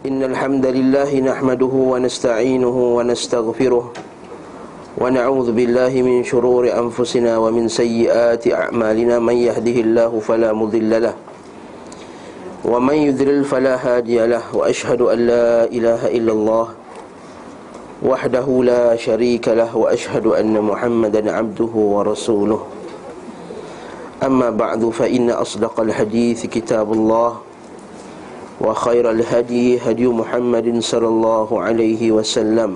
إن الحمد لله نحمده ونستعينه ونستغفره ونعوذ بالله من شرور أنفسنا ومن سيئات أعمالنا من يهده الله فلا مضل له ومن يذلل فلا هادي له وأشهد أن لا إله إلا الله وحده لا شريك له وأشهد أن محمدا عبده ورسوله أما بعد فإن أصدق الحديث كتاب الله وخير الهدي هدي محمد صلى الله عليه وسلم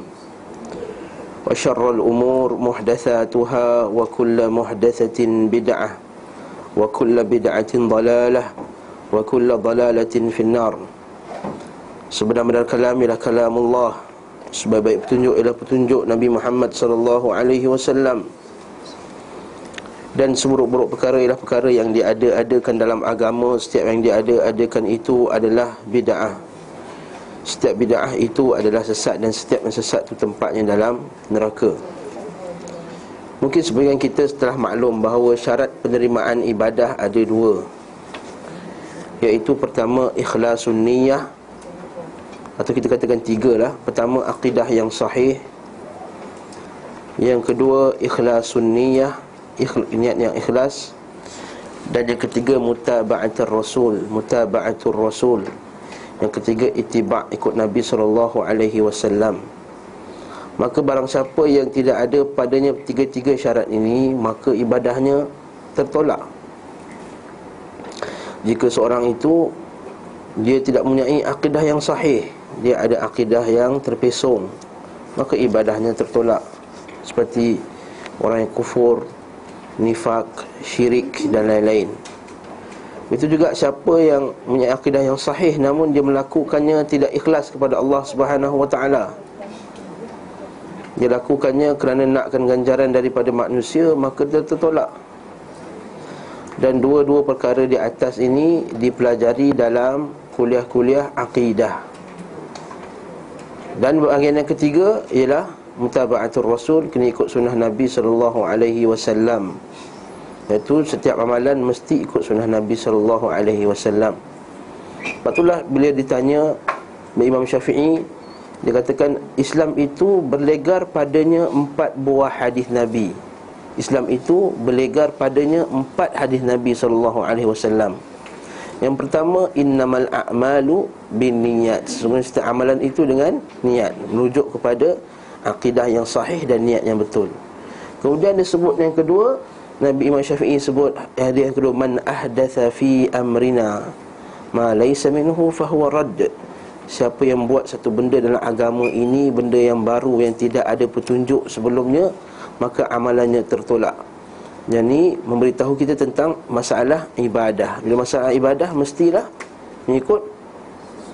وشر الأمور محدثاتها وكل محدثة بدعة وكل بدعة ضلالة وكل ضلالة في النار Sebenar-benar kalam ialah kalam Allah Sebaik-baik petunjuk ialah petunjuk Nabi Muhammad sallallahu alaihi wasallam dan seburuk-buruk perkara ialah perkara yang diada-adakan dalam agama. Setiap yang diada-adakan itu adalah bid'ah. Setiap bid'ah itu adalah sesat dan setiap yang sesat itu tempatnya dalam neraka. Mungkin sebagian kita setelah maklum bahawa syarat penerimaan ibadah ada dua. Iaitu pertama ikhlasun niyah Atau kita katakan tiga lah. Pertama akidah yang sahih. Yang kedua ikhlasun niyah ikhlas, niat yang ikhlas. Dan yang ketiga mutaba'atul rasul mutaba'atul rasul. Yang ketiga ittiba' ikut Nabi sallallahu alaihi wasallam. Maka barang siapa yang tidak ada padanya tiga-tiga syarat ini maka ibadahnya tertolak. Jika seorang itu dia tidak mempunyai akidah yang sahih dia ada akidah yang terpesong maka ibadahnya tertolak. Seperti orang yang kufur nifak, syirik dan lain-lain. Itu juga siapa yang punya akidah yang sahih Namun dia melakukannya tidak ikhlas kepada Allah Subhanahu Wa Taala. Dia lakukannya kerana nakkan ganjaran daripada manusia Maka dia tertolak. Dan dua-dua perkara di atas ini Dipelajari dalam kuliah-kuliah akidah. Dan bahagian yang ketiga ialah mutaba'atul rasul kena ikut sunnah Nabi sallallahu alaihi wasallam. Iaitu setiap amalan mesti ikut sunnah Nabi sallallahu alaihi wasallam. Patulah bila ditanya Imam Syafi'i dia katakan Islam itu berlegar padanya empat buah hadis Nabi. Islam itu berlegar padanya empat hadis Nabi sallallahu alaihi wasallam. Yang pertama innamal a'malu binniyat. Sesungguhnya setiap amalan itu dengan niat merujuk kepada akidah yang sahih dan niat yang betul. Kemudian disebut yang kedua, Nabi Imam Syafi'i sebut hadis yang kedua man ahdatha fi amrina ma laysa minhu fahuwa radd. Siapa yang buat satu benda dalam agama ini benda yang baru yang tidak ada petunjuk sebelumnya maka amalannya tertolak. Jadi memberitahu kita tentang masalah ibadah. Bila masalah ibadah mestilah mengikut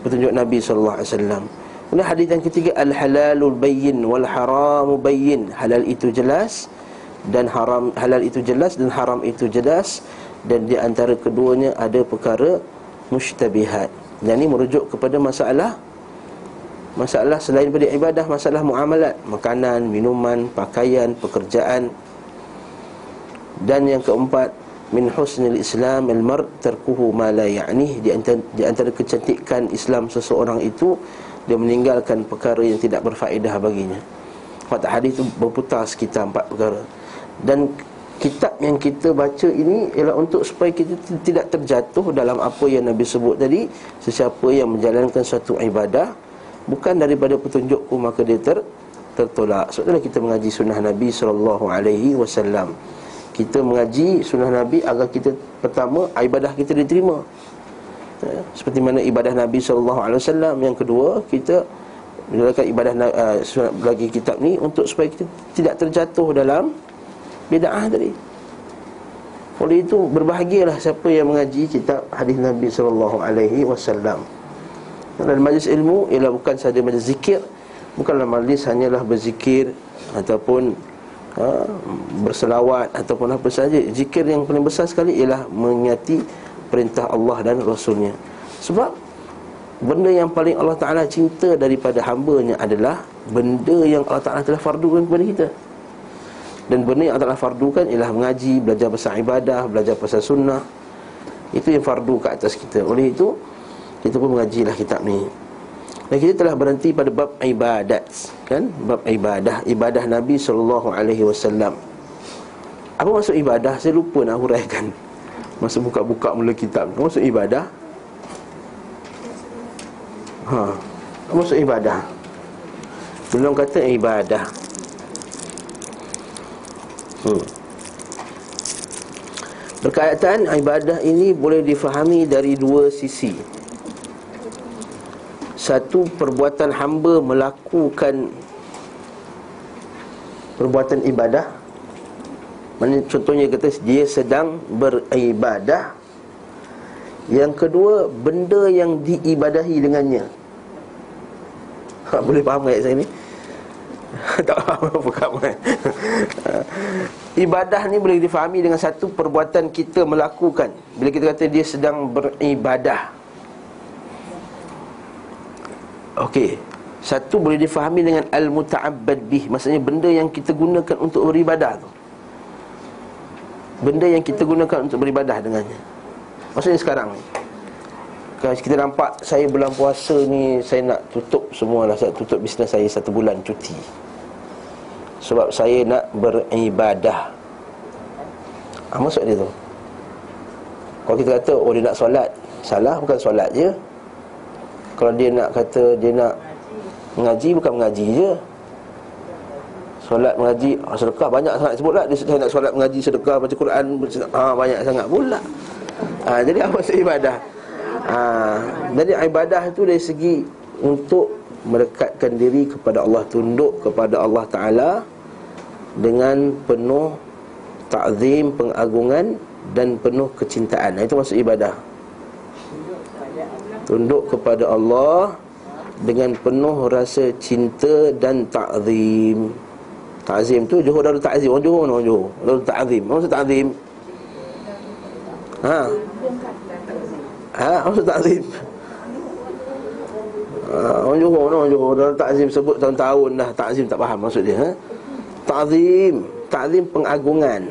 petunjuk Nabi wasallam. Kemudian hadis yang ketiga al-halalul bayyin wal haramu bayyin. Halal itu jelas dan haram halal itu jelas dan haram itu jelas dan di antara keduanya ada perkara mushtabihat. Dan ini merujuk kepada masalah masalah selain daripada ibadah, masalah muamalat, makanan, minuman, pakaian, pekerjaan. Dan yang keempat min husnil islam al mar tarkuhu ma la ya'nih di antara, di antara kecantikan Islam seseorang itu dia meninggalkan perkara yang tidak berfaedah baginya. Fakta hadis itu berputar sekitar empat perkara. Dan kitab yang kita baca ini ialah untuk supaya kita tidak terjatuh dalam apa yang Nabi sebut tadi, sesiapa yang menjalankan suatu ibadah bukan daripada petunjukku maka dia ter tertolak. Sebab itulah kita mengaji sunnah Nabi sallallahu alaihi wasallam. Kita mengaji sunnah Nabi agar kita pertama ibadah kita diterima ya, seperti mana ibadah Nabi sallallahu alaihi wasallam yang kedua kita menjalankan ibadah uh, lagi kitab ni untuk supaya kita tidak terjatuh dalam bid'ah tadi. Oleh itu berbahagialah siapa yang mengaji kitab hadis Nabi sallallahu alaihi wasallam. Dan majlis ilmu ialah bukan sahaja majlis zikir, bukanlah majlis hanyalah berzikir ataupun ha, berselawat ataupun apa saja. Zikir yang paling besar sekali ialah mengingati perintah Allah dan Rasulnya. Sebab Benda yang paling Allah Ta'ala cinta daripada hambanya adalah Benda yang Allah Ta'ala telah fardukan kepada kita. Dan benda yang Allah Ta'ala fardukan ialah mengaji, belajar pasal ibadah, belajar pasal sunnah. Itu yang fardu ke atas kita. Oleh itu, kita pun mengajilah kitab ni. Dan kita telah berhenti pada bab ibadat kan? Bab ibadah. Ibadah Nabi SAW Apa maksud ibadah? Saya lupa nak huraikan Masa buka-buka mula kitab maksud ibadah? Ha. Maksud ibadah? Belum kata ibadah hmm. Berkaitan ibadah ini boleh difahami dari dua sisi Satu perbuatan hamba melakukan Perbuatan ibadah Contohnya kata dia sedang beribadah. Yang kedua benda yang diibadahi dengannya. Ha, Boleh faham ayat saya ni? tak faham apa kamu Ibadah ni boleh difahami dengan satu perbuatan kita melakukan. Bila kita kata dia sedang beribadah. Okey. Satu boleh difahami dengan Al-Muta'abbad bih. Maksudnya benda yang kita gunakan untuk beribadah tu Benda yang kita gunakan untuk beribadah dengannya. Maksudnya sekarang ni. Kalau kita nampak saya bulan puasa ni Saya nak tutup semua lah. Saya tutup bisnes saya satu bulan cuti. Sebab saya nak beribadah. Ah, maksud dia tu? Kalau kita kata oh dia nak solat. Salah bukan solat je. Kalau dia nak kata dia nak Mengaji bukan mengaji je Solat mengaji oh, Sedekah banyak sangat sebut lah. Dia nak solat mengaji sedekah baca Quran ah, Banyak sangat pula. Ah, Jadi apa maksud ibadah? ha, Jadi ibadah itu dari segi Untuk mendekatkan diri kepada Allah Tunduk kepada Allah Ta'ala Dengan penuh Ta'zim, pengagungan Dan penuh kecintaan. Itu maksud ibadah. Tunduk kepada Allah Dengan penuh rasa cinta dan ta'zim Ta'zim. Tu Johor Darul Ta'zim. Orang Johor Orang Johor Darul Ta'zim. Maksud Ta'zim? Ha? Ha, maksud takzim? Ha, orang Johor, orang Johor dalam takzim sebut tahun-tahun dah. Takzim tak faham maksud dia. Ha? Takzim, takzim pengagungan.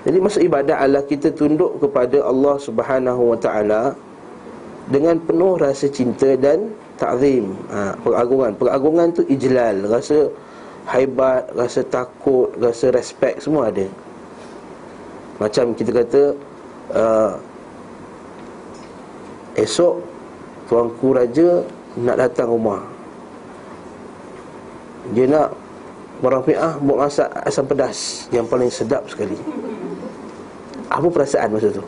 Jadi maksud ibadah adalah kita tunduk kepada Allah Subhanahu Wa Taala dengan penuh rasa cinta dan takzim. Ha, pengagungan, pengagungan tu ijlal, rasa haibat, rasa takut, rasa respect semua ada. Macam kita kata uh, Esok Tuanku Raja Nak datang rumah Dia nak Barang fi'ah Buat masak asam pedas Yang paling sedap sekali Apa perasaan masa tu?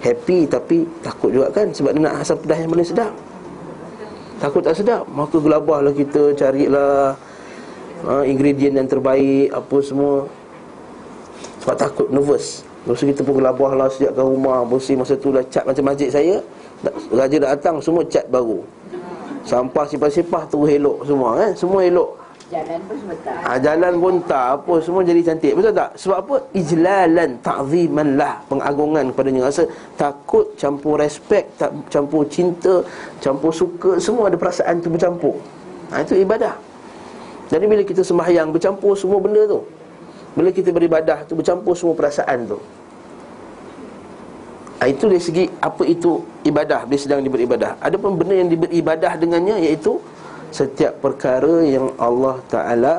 Happy tapi takut juga kan Sebab dia nak asam pedas yang paling sedap Takut tak sedap? Maka gelabahlah kita carilah uh, Ingredient yang terbaik Apa semua. Sebab takut nervous. Lepas kita pun gelabah lah sediakan rumah Bersih. Masa tu lah cat macam masjid saya. Raja dah datang semua cat baru. Sampah sipah-sipah tu elok semua kan? Semua elok Jalan pun semua tak ha, Jalan pun tak apa Semua jadi cantik. Betul tak? Sebab apa? Ijlalan ta'ziman lah Pengagungan kepadanya Rasa. Takut Campur respect tak, Campur cinta Campur suka Semua ada perasaan tu bercampur. Ha, Itu ibadah. Jadi bila kita sembahyang Bercampur semua benda tu. Bila kita beribadah tu bercampur semua perasaan tu. Ha, Itu dari segi apa itu ibadah Bila sedang beribadah Ada pun benda yang beribadah dengannya iaitu Setiap perkara yang Allah Ta'ala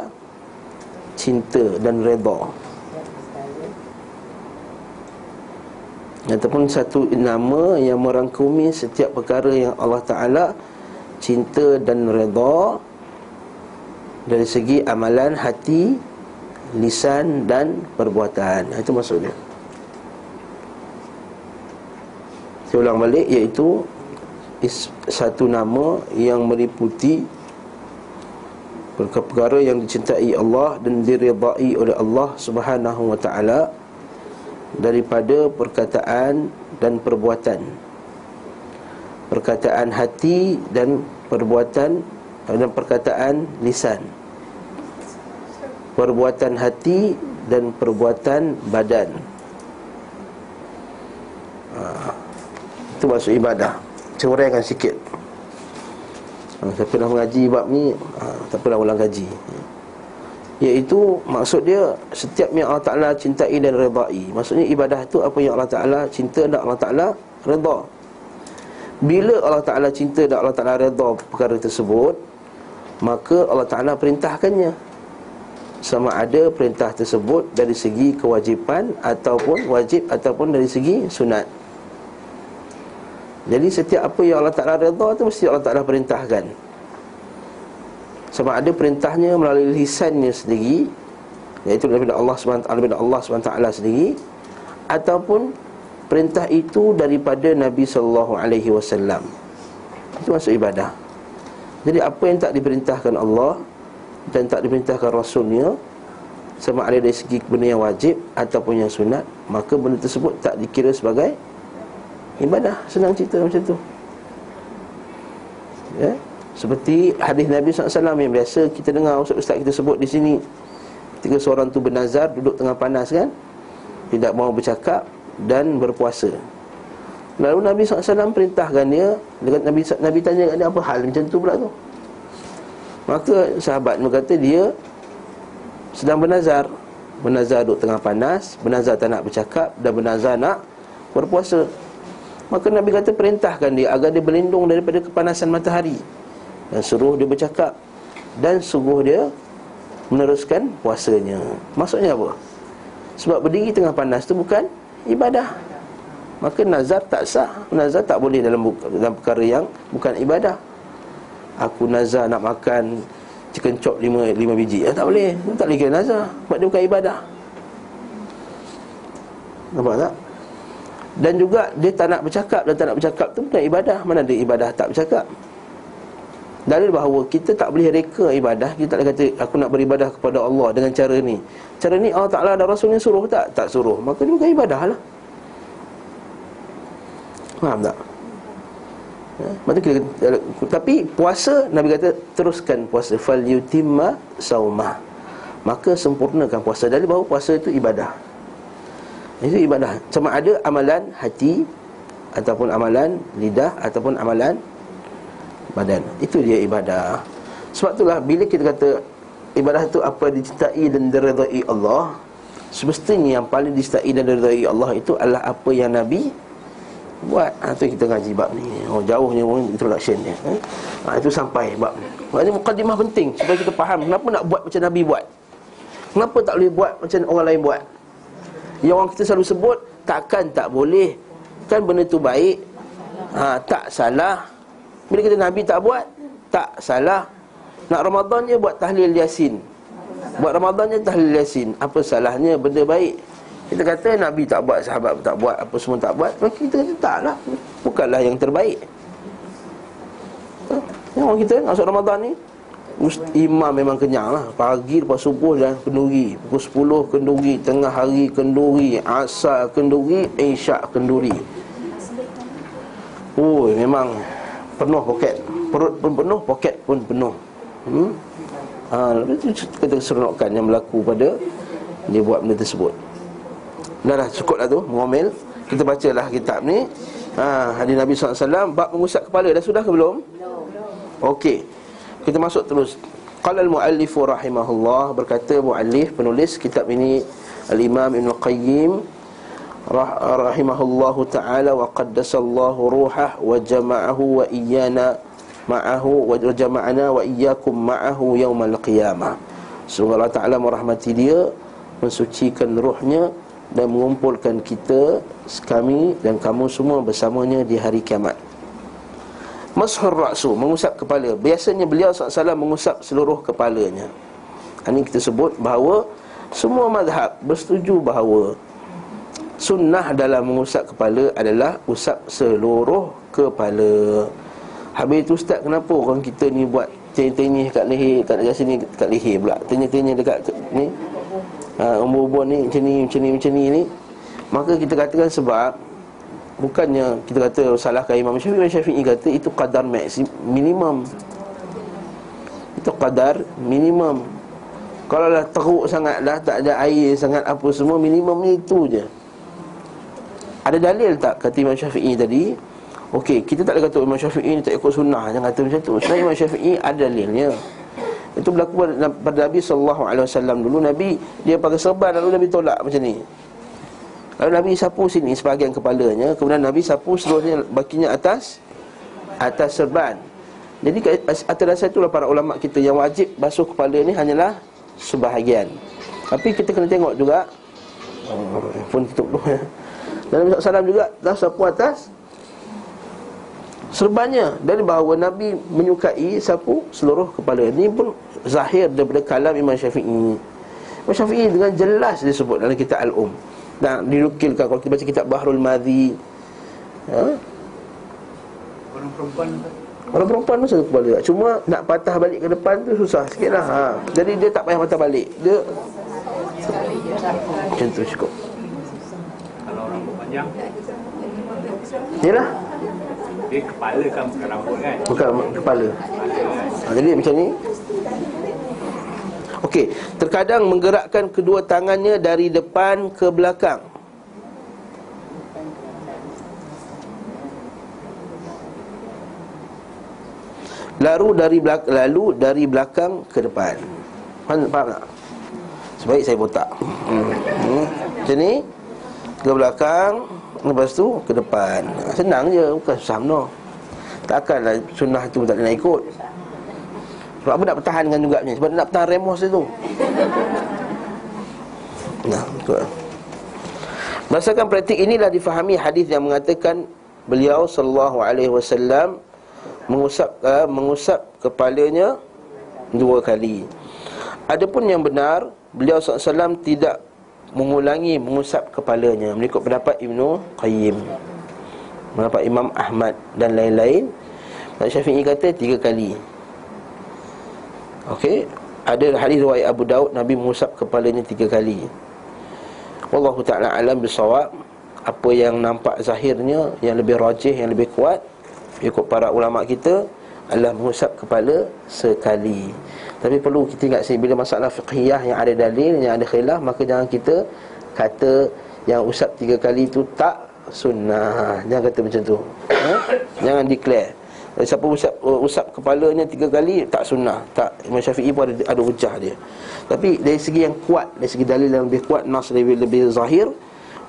Cinta dan redha Ataupun satu nama yang merangkumi setiap perkara yang Allah Ta'ala Cinta dan redha Dari segi amalan hati lisan dan perbuatan. Itu maksudnya. Saya ulang balik iaitu Satu nama yang meliputi Perkara-perkara yang dicintai Allah Dan diridai oleh Allah subhanahu wa ta'ala Daripada perkataan dan perbuatan Perkataan hati dan perbuatan Dan perkataan lisan perbuatan hati dan perbuatan badan. Ha, itu maksud ibadah. Uraikan sikit. Ha, siapa dah mengaji bab ni, ha, tak pernah ulang kaji. Iaitu maksud dia setiap yang Allah Ta'ala cintai dan redai. Maksudnya ibadah tu apa yang Allah Ta'ala cinta dan Allah Ta'ala redha. Bila Allah Ta'ala cinta dan Allah Ta'ala redha perkara tersebut Maka Allah Ta'ala perintahkannya. Sama ada perintah tersebut dari segi kewajipan Ataupun wajib ataupun dari segi sunat Jadi setiap apa yang Allah Ta'ala redha tu Mesti Allah Ta'ala perintahkan Sama ada perintahnya melalui lisannya sendiri Iaitu daripada Allah SWT, daripada Allah SWT sendiri Ataupun perintah itu daripada Nabi wasallam. Itu masuk ibadah. Jadi apa yang tak diperintahkan Allah dan tak diperintahkan rasulnya sama ada dari segi benda yang wajib ataupun yang sunat, maka benda tersebut tak dikira sebagai ibadah. Senang cerita macam tu. Ya. Seperti hadis Nabi SAW yang biasa kita dengar ustaz-ustaz kita sebut di sini Ketika seorang tu bernazar duduk tengah panas kan Tidak mau bercakap dan berpuasa Lalu Nabi SAW perintahkan dia Dekat Nabi, Nabi tanya kat dia apa hal macam tu pula tu Maka sahabat berkata dia Sedang bernazar Bernazar duduk tengah panas Bernazar tak nak bercakap Dan bernazar nak berpuasa Maka Nabi kata perintahkan dia Agar dia berlindung daripada kepanasan matahari. Dan suruh dia bercakap. Dan suruh dia Meneruskan puasanya. Maksudnya apa? Sebab berdiri tengah panas tu bukan ibadah. Maka nazar tak sah. Nazar tak boleh dalam, dalam perkara yang bukan ibadah. Aku nazar nak makan chicken chop lima, lima biji. Ya, Tak boleh, tak boleh kira nazar. Sebab dia bukan ibadah. Nampak tak? Dan juga dia tak nak bercakap Dan tak nak bercakap tu bukan ibadah. Mana ada ibadah tak bercakap? Dalil bahawa kita tak boleh reka ibadah Kita tak boleh kata aku nak beribadah kepada Allah dengan cara ni. Cara ni Allah Ta'ala dan Rasulnya suruh tak? Tak suruh. Maka dia bukan ibadah lah. Faham tak? Ya, kita, tapi puasa Nabi kata teruskan puasa. Fal yutimma saumah. Maka sempurnakan puasa. Dari bahawa puasa itu ibadah itu ibadah. Sama ada amalan hati ataupun amalan lidah ataupun amalan badan. Itu dia ibadah. Sebab itulah bila kita kata Ibadah itu apa dicintai dan diredai Allah Semestinya yang paling dicintai dan diredai Allah itu adalah apa yang Nabi buat. Ha, Itu kita ngaji bab ni. Oh jauhnya introduction dia eh? ha, Itu sampai bab ni. Ini mukadimah penting supaya kita faham Kenapa nak buat macam Nabi buat. Kenapa tak boleh buat macam orang lain buat Yang orang kita selalu sebut Takkan tak boleh. Kan benda tu baik. Ha, Tak salah. Bila kita Nabi tak buat Tak salah. Nak Ramadan je buat tahlil Yasin. Buat Ramadan je tahlil Yasin. Apa salahnya benda baik? Kita kata Nabi tak buat Sahabat tak buat Apa semua tak buat. Maka kita kata tak lah. Bukanlah yang terbaik. Yang orang kita masuk Ramadan ni Imam memang kenyang lah. Pagi lepas subuh dan kenduri. Pukul 10 kenduri Tengah hari kenduri Asal kenduri Isyak kenduri. Oh memang penuh poket. Perut pun penuh poket pun penuh. Hmm? Ha itu kita seronokkan yang berlaku pada dia buat benda tersebut. Dah dah cukup dah tu mengomel kita bacalah kitab ni. Ha hadis Nabi SAW bab mengusap kepala. Dah sudah ke belum. Okey kita masuk terus qala al muallif rahimahullah berkata muallif penulis kitab ini al imam Ibn Qayyim rahimahullahu taala wa qaddasallahu ruhah wa jama'ahu wa iyyana ma'ahu wa jama'ana wa iyyakum ma'ahu yaumal qiyamah. Semoga Allah Taala merahmati dia, mensucikan ruhnya dan mengumpulkan kita kami dan kamu semua bersamanya di hari kiamat. Mashur ra'su, mengusap kepala. Biasanya beliau SAW mengusap seluruh kepalanya. Ini kita sebut bahawa semua mazhab bersetuju bahawa Sunnah dalam mengusap kepala adalah usap seluruh kepala Habis itu Ustaz kenapa orang kita ni buat tenyih-tenyih kat leher kat dekat sini kat leher pula Tenyih-tenyih dekat ni ha, Umur-umur ni macam ni macam ni macam ni ni Maka kita katakan sebab Bukannya kita kata salahkan Imam Syafi'i Imam Syafi'i kata itu kadar maksim, minimum. Itu kadar minimum. Kalau dah teruk sangat dah tak ada air sangat apa semua minimum ni itu je. Ada dalil tak? Kata Imam Syafi'i tadi Okey, kita tak boleh kata Imam Syafi'i ni tak ikut sunnah Jangan kata macam tu. Sebenarnya Imam Syafi'i ada dalilnya. Itu berlaku pada Nabi SAW dulu. Nabi, dia pakai serban Lalu Nabi tolak macam ni Lalu Nabi sapu sini sebahagian kepalanya Kemudian Nabi sapu seluruhnya bakinya atas atas serban. Jadi atas dasar itulah para ulama kita yang wajib basuh kepala ni hanyalah sebahagian. Tapi kita kena tengok juga oh, pun tutup dulu. Nabi SAW juga dah sapu atas serbannya dari bahawa Nabi menyukai sapu seluruh kepala. Ini pun zahir daripada kalam Imam Syafi'i. Imam Syafi'i dengan jelas disebut dalam kitab Al-Um. Dan dilukilkan kalau kita baca kitab Bahrul Madhi. Ha? Orang perempuan Orang perempuan pun satu kepala. Cuma nak patah balik ke depan tu susah sikit lah. Ha. Jadi dia tak payah patah balik. Dia Macam tu cukup. Kalau orang panjang Yelah Dia kepala kan bukan rambut kan? Bukan kepala. Ha, Jadi macam ni Okey, terkadang menggerakkan kedua tangannya dari depan ke belakang lalu dari belakang lalu dari belakang ke depan. Faham, faham tak? Sebaik saya botak. Hmm. hmm. Macam ni ke belakang lepas tu ke depan. Senang je, bukan susah no. Takkanlah sunnah tu tak nak ikut. Sebab apa nak pertahankan juga ni? Sebab nak pertahan remos tu. Nah, betul. Berdasarkan praktik inilah difahami hadis yang mengatakan beliau sallallahu alaihi wasallam mengusap uh, mengusap kepalanya dua kali. Adapun yang benar, beliau SAW tidak mengulangi mengusap kepalanya mengikut pendapat Ibnu Qayyim. Pendapat Imam Ahmad dan lain-lain. Syafi'i kata tiga kali. Okey, ada hadis riwayat Abu Daud Nabi mengusap kepalanya tiga kali. Wallahu taala alam bisawab. Apa yang nampak zahirnya yang lebih rajih, yang lebih kuat ikut para ulama kita adalah mengusap kepala sekali. Tapi perlu kita ingat sini bila masalah fiqhiyah yang ada dalil, yang ada khilaf, maka jangan kita kata yang usap tiga kali itu tak sunnah. Jangan kata macam tu. Ha? Jangan declare. Siapa usap usap kepalanya tiga kali tak sunnah. Tak Imam Syafi'i pun ada ada hujah dia. Tapi dari segi yang kuat, dari segi dalil yang lebih kuat, nas lebih lebih zahir,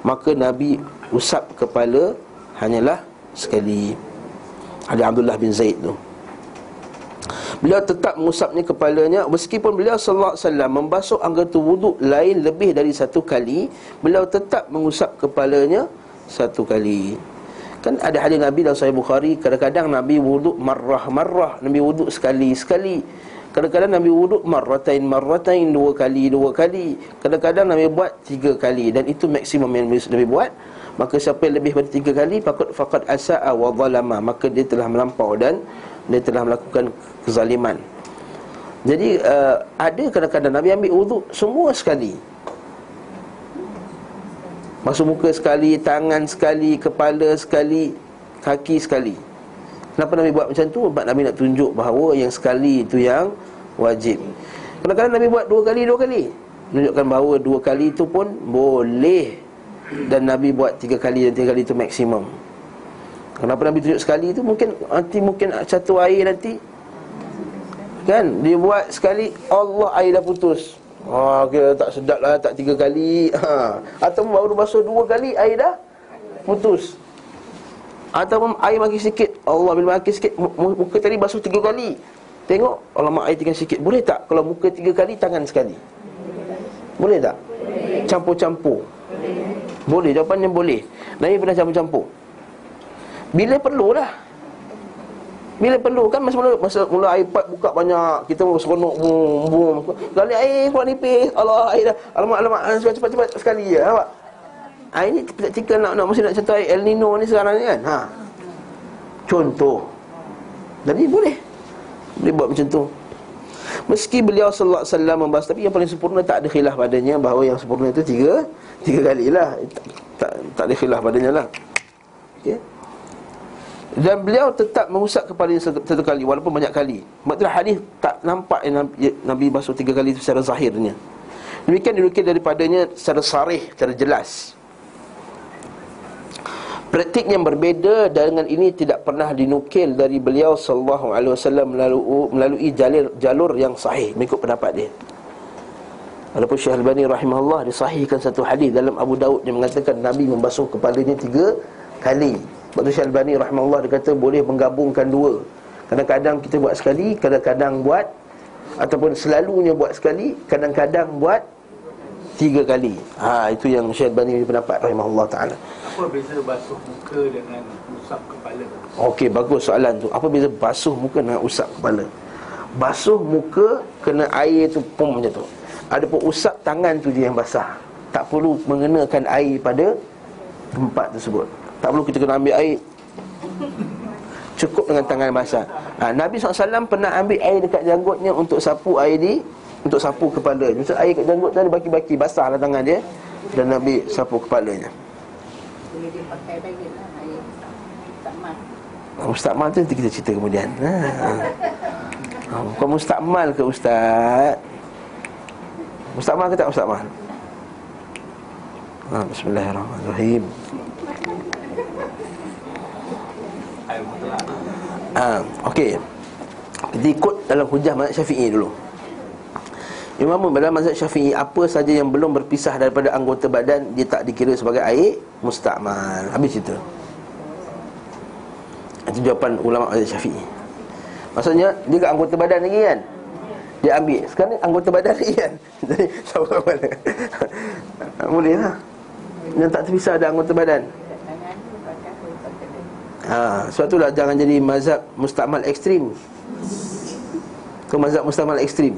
maka Nabi usap kepala hanyalah sekali. Ali Abdullah bin Zaid tu Beliau tetap mengusapnya kepalanya Meskipun beliau sallallahu alaihi wasallam Membasuh anggota wuduk lain lebih dari satu kali Beliau tetap mengusap kepalanya Satu kali Kan? Ada hadis Nabi dalam Sahih Bukhari Kadang-kadang Nabi wuduk marrah-marrah Nabi wuduk sekali-sekali. Kadang-kadang Nabi wuduk marratain-marratain Dua kali, dua kali. Kadang-kadang Nabi buat tiga kali Dan itu maksimum yang Nabi buat. Maka siapa yang lebih pada tiga kali Fakat fakat asa'a wa zalama. Maka dia telah melampau dan Dia telah melakukan kezaliman. Jadi uh, ada kadang-kadang Nabi ambil wuduk semua sekali Masuk muka sekali, tangan sekali, kepala sekali, kaki sekali. Kenapa Nabi buat macam tu? Sebab Nabi nak tunjuk bahawa yang sekali itu yang wajib. Kadang-kadang Nabi buat dua kali, dua kali. Menunjukkan bahawa dua kali itu pun boleh. Dan Nabi buat tiga kali dan tiga kali itu maksimum. Kenapa Nabi tunjuk sekali itu? Mungkin nanti mungkin satu air nanti. Kan? Dia buat sekali Allah air dah putus Okay, tak sedap lah Tak tiga kali. Ha. Atau baru basuh dua kali Air dah putus. Atau air makin sikit Allah bila makin sikit Muka tadi basuh tiga kali. Tengok Allah mak air tinggal sikit. Boleh tak Kalau muka tiga kali Tangan sekali? Boleh tak? Campur-campur. Boleh, jawapannya boleh. Nabi pernah campur-campur. Bila perlu lah bila perlu kan masa mula masa mula iPad buka banyak kita seronok bum bum kali air keluar nipis. Allah air dah. Alamak alamak cepat cepat cepat sekali ya nampak? Air ni tidak cikal nak nak mesti nak contoh air El Nino ni sekarang ni kan? Ha. Contoh. Jadi boleh. Boleh buat macam tu. Meski beliau sallallahu alaihi wasallam membahas tapi yang paling sempurna tak ada khilaf padanya bahawa yang sempurna itu tiga tiga kali lah. Tak, tak ada khilaf padanya lah. Okay. Dan beliau tetap mengusap kepala satu, kali Walaupun banyak kali Maksudnya hadis tak nampak yang Nabi, Nabi basuh tiga kali itu secara zahirnya Demikian dilukir daripadanya secara sarih, secara jelas Praktik yang berbeza dengan ini tidak pernah dinukil dari beliau sallallahu alaihi wasallam melalui melalui jalur jalur yang sahih mengikut pendapat dia. Walaupun Syekh Al-Bani rahimahullah disahihkan satu hadis dalam Abu Daud yang mengatakan Nabi membasuh kepalanya tiga kali. Sebab tu Syalbani rahimahullah dia kata boleh menggabungkan dua. Kadang-kadang kita buat sekali Kadang-kadang buat Ataupun selalunya buat sekali Kadang-kadang buat Tiga kali. Ha, Itu yang Syalbani pendapat rahimahullah ta'ala. Apa beza basuh muka dengan usap kepala? Okey, bagus soalan tu. Apa beza basuh muka dengan usap kepala? Basuh muka Kena air tu pum macam tu. Ada pun usap tangan tu je yang basah. Tak perlu mengenakan air pada Tempat tersebut Tak perlu kita kena ambil air. Cukup dengan tangan basah. Ha, Nabi SAW pernah ambil air dekat janggutnya Untuk sapu air di Untuk sapu kepala. Maksud air kat janggut tu ada baki-baki Basahlah tangan dia. Dan Nabi sapu kepalanya. Boleh dia pakai lagi lah air takmal. Mustakmal tu nanti kita cerita kemudian. Ha. ha. Bukan mustakmal ke Ustaz? Mustakmal ke tak mustakmal ha, Bismillahirrahmanirrahim Air mutlak. Ha, Okey. Kita ikut dalam hujah mazhab syafi'i dulu. Imam dalam mazhab syafi'i Apa saja yang belum berpisah daripada anggota badan Dia tak dikira sebagai air Mustakmal Habis cerita. Itu jawapan ulama mazhab syafi'i. Maksudnya Dia kat anggota badan lagi kan? Dia ambil. Sekarang anggota badan lagi kan? Jadi sama mana Boleh lah. Yang tak terpisah ada anggota badan Dekat tangan tu pakai apa pakai dia. Ha, sebab itulah jangan jadi mazhab mustakmal ekstrim. Tu mazhab mustakmal ekstrim.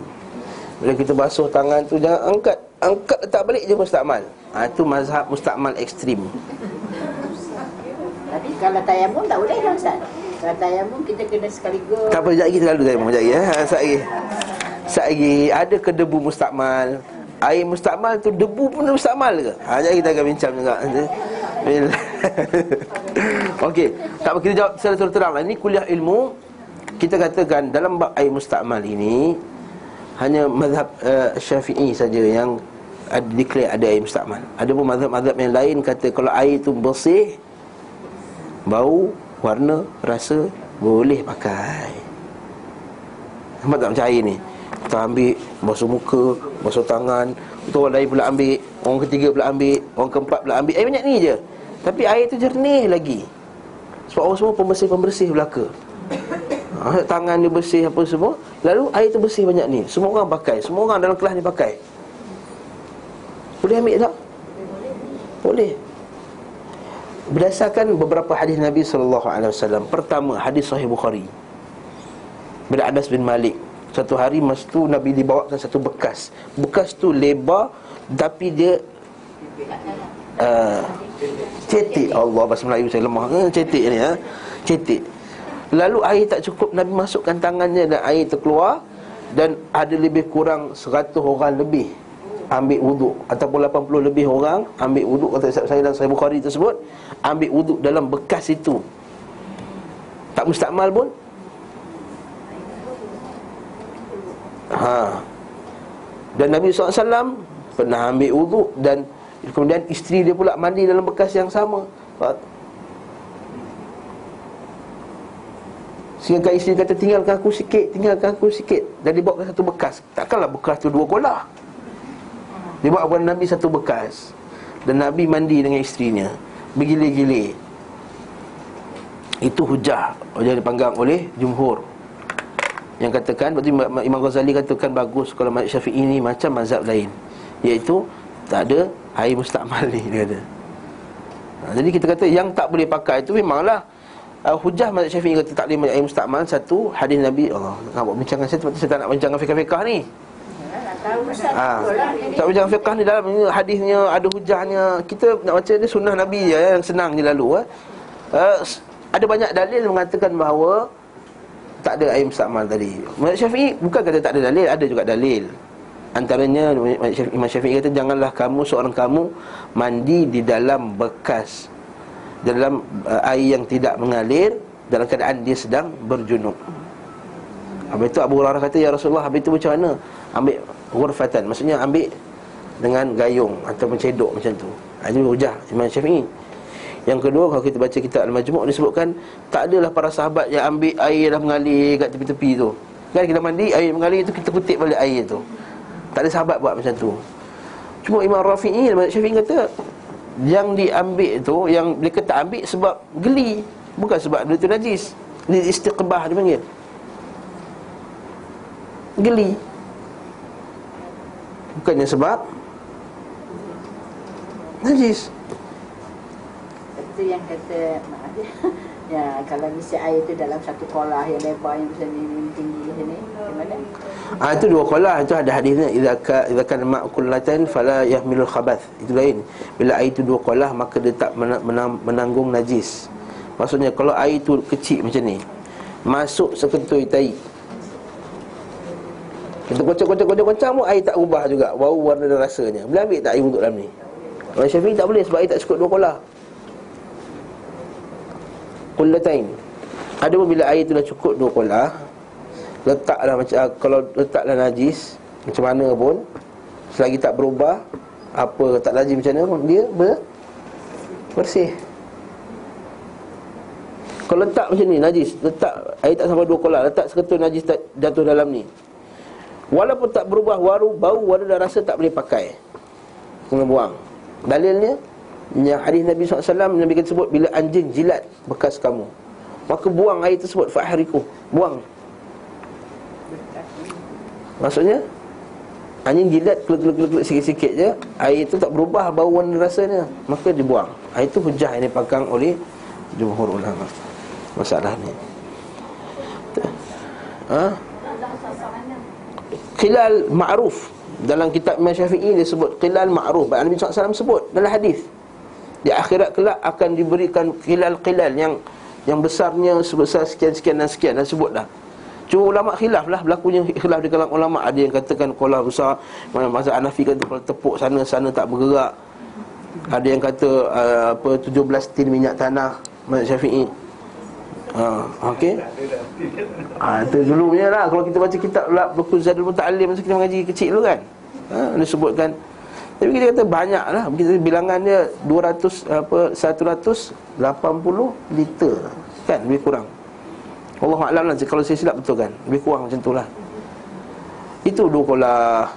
Bila kita basuh tangan tu jangan angkat, angkat letak balik je mustakmal. Ha, itu mazhab mustakmal ekstrim. Tapi kalau tayamum tak boleh kan Ustaz? Kalau tayamum kita kena sekaligus Tak apa, sekejap lagi kita lalu saya mau sekejap lagi ya. Ha, sekejap lagi. Sekejap lagi, ada ke debu mustakmal? Air mustakmal tu debu pun mustakmal ke? Ha, sekejap kita akan bincang juga. Okey, tak apa kita jawab secara terang lah. Ini kuliah ilmu kita katakan dalam bab air mustakmal ini hanya mazhab uh, Syafi'i saja yang ada declare ada air mustakmal. Ada pun mazhab-mazhab yang lain kata kalau air itu bersih bau, warna, rasa boleh pakai. Nampak tak macam air ni? Kita ambil basuh muka, basuh tangan, itu orang lain pula ambil, orang ketiga pula ambil, orang keempat pula ambil. Air banyak ni je. Tapi air tu jernih lagi. Sebab orang semua pembersih-pembersih belaka. Ha, tangan dia bersih apa semua Lalu air tu bersih banyak ni Semua orang pakai Semua orang dalam kelas ni pakai Boleh ambil tak? Boleh Berdasarkan beberapa hadis Nabi SAW Pertama hadis Sahih Bukhari Bila Anas bin Malik Satu hari masa tu Nabi dibawakan satu bekas. Bekas tu lebar Tapi dia uh, Cetik. Allah Bahasa Melayu saya lemah eh, Cetik ni ha? Cetik. Lalu air tak cukup Nabi masukkan tangannya dan air terkeluar Dan ada lebih kurang 100 orang lebih Ambil wuduk Ataupun 80 lebih orang Ambil wuduk. Kata saya dalam Sahih Bukhari tersebut Ambil wuduk dalam bekas itu. Tak mustakmal pun Ha. Dan Nabi SAW Pernah ambil wuduk Dan kemudian isteri dia pula mandi dalam bekas yang sama. Sehingga isteri kata tinggalkan aku sikit Tinggalkan aku sikit. Dan dibawa ke satu bekas. Takkanlah bekas tu dua kolah Dibawa kepada Nabi satu bekas. Dan Nabi mandi dengan isterinya. Bergilir-gilir. Itu hujah. Hujah dipanggang oleh jumhur Yang katakan Berarti Imam Ghazali katakan bagus Kalau mazhab syafi'i ini macam mazhab lain Iaitu Tak ada air mustakmal ni Dia kata ha, Jadi kita kata yang tak boleh pakai itu memanglah uh, hujah mazhab Syafi'i kata tak boleh air mustakmal satu hadis Nabi Allah nak buat bincangan saya sebab saya tak nak bincangkan fikah-fikah ni. Ustaz Ha. Tak bincang fikah ni dalam ni hadisnya ada hujahnya. Kita nak baca ni sunnah Nabi je yang senang je lalu eh. Uh, ada banyak dalil mengatakan bahawa tak ada air mustakmal tadi. Mazhab Syafi'i bukan kata tak ada dalil, ada juga dalil. Antaranya Imam Syafi'i kata janganlah kamu seorang kamu mandi di dalam bekas dalam uh, air yang tidak mengalir dalam keadaan dia sedang berjunub. Habis itu Abu Hurairah kata ya Rasulullah habis itu macam mana? Ambil ghurfatan maksudnya ambil dengan gayung atau mencedok macam tu. Itu hujah Imam Syafi'i. Yang kedua kalau kita baca kitab Al-Majmu' disebutkan tak adalah para sahabat yang ambil air dah mengalir kat tepi-tepi tu. Kan kita mandi air mengalir tu kita kutip balik air tu. Tak ada sahabat buat macam tu. Cuma Imam Rafi'i Imam Syafi'i kata Yang diambil tu Yang mereka tak ambil sebab geli Bukan sebab dia tu najis Ini istiqbah dia panggil Geli Bukannya sebab Najis Itu yang kata maaf ya. Ya, kalau misi air tu dalam satu kolah yang lebar yang macam ni, tinggi macam ni, macam mana? Ah itu dua kolah itu ada hadisnya idza ka idza kana ma'kullatan fala yahmilul khabath. Itu lain. Bila air itu dua kolah maka dia tak mena- menang, menanggung najis. Maksudnya kalau air itu kecil macam ni masuk sekentui tai. Kita kocok-kocok-kocok pun air tak ubah juga bau warna dan rasanya. Boleh ambil tak air untuk dalam ni? Orang Syafi'i tak boleh sebab air tak cukup dua kolah. Kullatain. Ada pun bila air itu dah cukup dua kolah, letaklah macam ah, kalau letaklah najis macam mana pun selagi tak berubah apa tak najis macam mana pun dia ber, bersih. Kalau letak macam ni najis letak air tak sampai dua kolah letak seketul najis tak jatuh dalam ni. Walaupun tak berubah waru bau warna dan rasa tak boleh pakai. Kena buang. Dalilnya yang hadis Nabi SAW Nabi kata sebut bila anjing jilat bekas kamu. Maka buang air tersebut fahriku buang. Maksudnya Anjing jilat keluk-keluk-keluk sikit-sikit je Air itu tak berubah bau warna rasanya. Maka dibuang. Air itu hujah yang dipagang oleh Jumhur ulama. Masalah ni. Ha? Khilal ma'ruf. Dalam kitab Imam Syafi'i dia sebut Khilal ma'ruf. Nabi SAW sebut dalam hadis Di akhirat kelak akan diberikan khilal-khilal Yang yang besarnya sebesar sekian-sekian dan sekian Dan sebut dah Cuma ulama khilaf lah Berlakunya khilaf di kalangan ulama. Ada yang katakan kolah besar Mana masa Hanafi kata kalau tepuk sana Sana tak bergerak. Ada yang kata uh, apa 17 tin minyak tanah Mazhab Syafi'i. Ha, okey. Ha, itu dulu punya lah. Kalau kita baca kitab lah Buku Zadul Muta'alim Masa kita mengaji kecil dulu kan? Ha, Dia sebutkan Tapi kita kata banyak lah Kita bilangan dia 200 apa 180 liter. Kan? Lebih kurang. Allah Alam lah. Kalau saya silap betul kan? Lebih kurang macam tu lah. Itu dua kolah.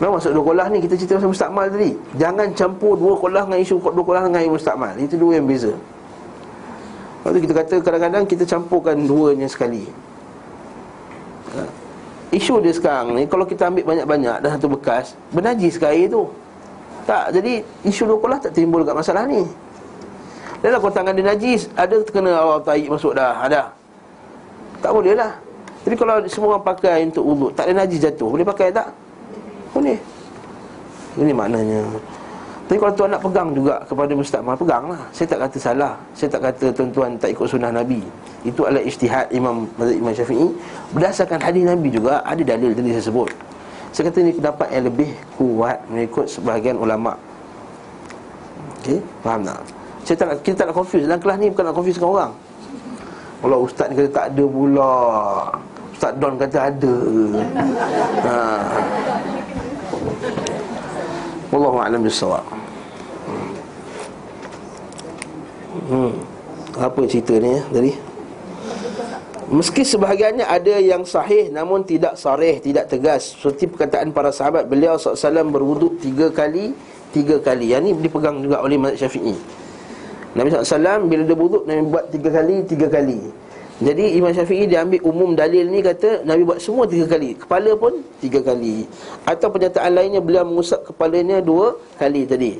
Memang masuk dua kolah ni? Kita cerita pasal mustakmal tadi. Jangan campur dua kolah dengan isu Dua kolah dengan isu mustakmal Itu dua yang beza. Lepas tu kita kata kadang-kadang Kita campurkan duanya sekali. Ha. Isu dia sekarang ni Kalau kita ambil banyak-banyak Dan satu bekas Bernajis air tu. Tak, jadi isu dua kolah tak timbul kat masalah ni. Dan kalau tangan dia najis Ada terkena awal taik masuk dah Ada. Tak boleh lah. Tapi kalau semua orang pakai untuk uduk Tak ada najis jatuh Boleh pakai tak? Boleh. Ini maknanya Tapi kalau tuan nak pegang juga Kepada mustakmal Pegang lah Saya tak kata salah. Saya tak kata tuan-tuan tak ikut sunnah Nabi. Itu adalah ijtihad Imam Imam Syafi'i. Berdasarkan hadis Nabi juga Ada dalil tadi saya sebut. Saya kata ini pendapat yang lebih kuat Mengikut sebahagian ulama' Okey, faham tak? Saya tak nak, kita tak nak confuse. Dalam kelas ni bukan nak confuse dengan orang. Kalau ustaz ni kata tak ada pula. Ustaz Don kata ada. Ha. Wallahu'alam bisawab hmm. Apa cerita ni ya, tadi? Meski sebahagiannya ada yang sahih Namun tidak sarih, tidak tegas. Seperti perkataan para sahabat Beliau SAW berwuduk tiga kali Tiga kali. Yang ni dipegang juga oleh Mazhab Syafi'i. Nabi SAW bila dia wuduk Nabi buat tiga kali, tiga kali Jadi Imam Syafi'i dia ambil umum dalil ni Kata Nabi buat semua tiga kali. Kepala pun tiga kali. Atau pernyataan lainnya beliau mengusap kepalanya dua kali tadi.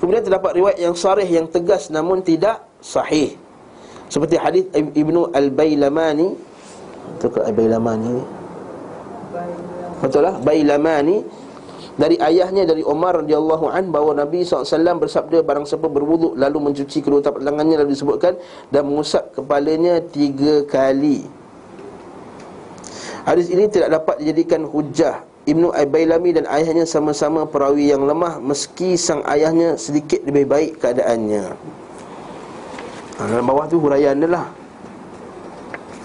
Kemudian terdapat riwayat yang sarih yang tegas Namun tidak sahih. Seperti hadis Ibnu Al-Bailamani ke Al-Bailamani Betul lah. Bailamani dari ayahnya dari Umar radhiyallahu an bahawa Nabi SAW bersabda barang siapa berwuduk lalu mencuci kedua tapak tangannya lalu disebutkan dan mengusap kepalanya tiga kali. Hadis ini tidak dapat dijadikan hujah. Ibnu Aibailami dan ayahnya sama-sama perawi yang lemah meski sang ayahnya sedikit lebih baik keadaannya. Ha, dalam bawah tu huraian dia lah.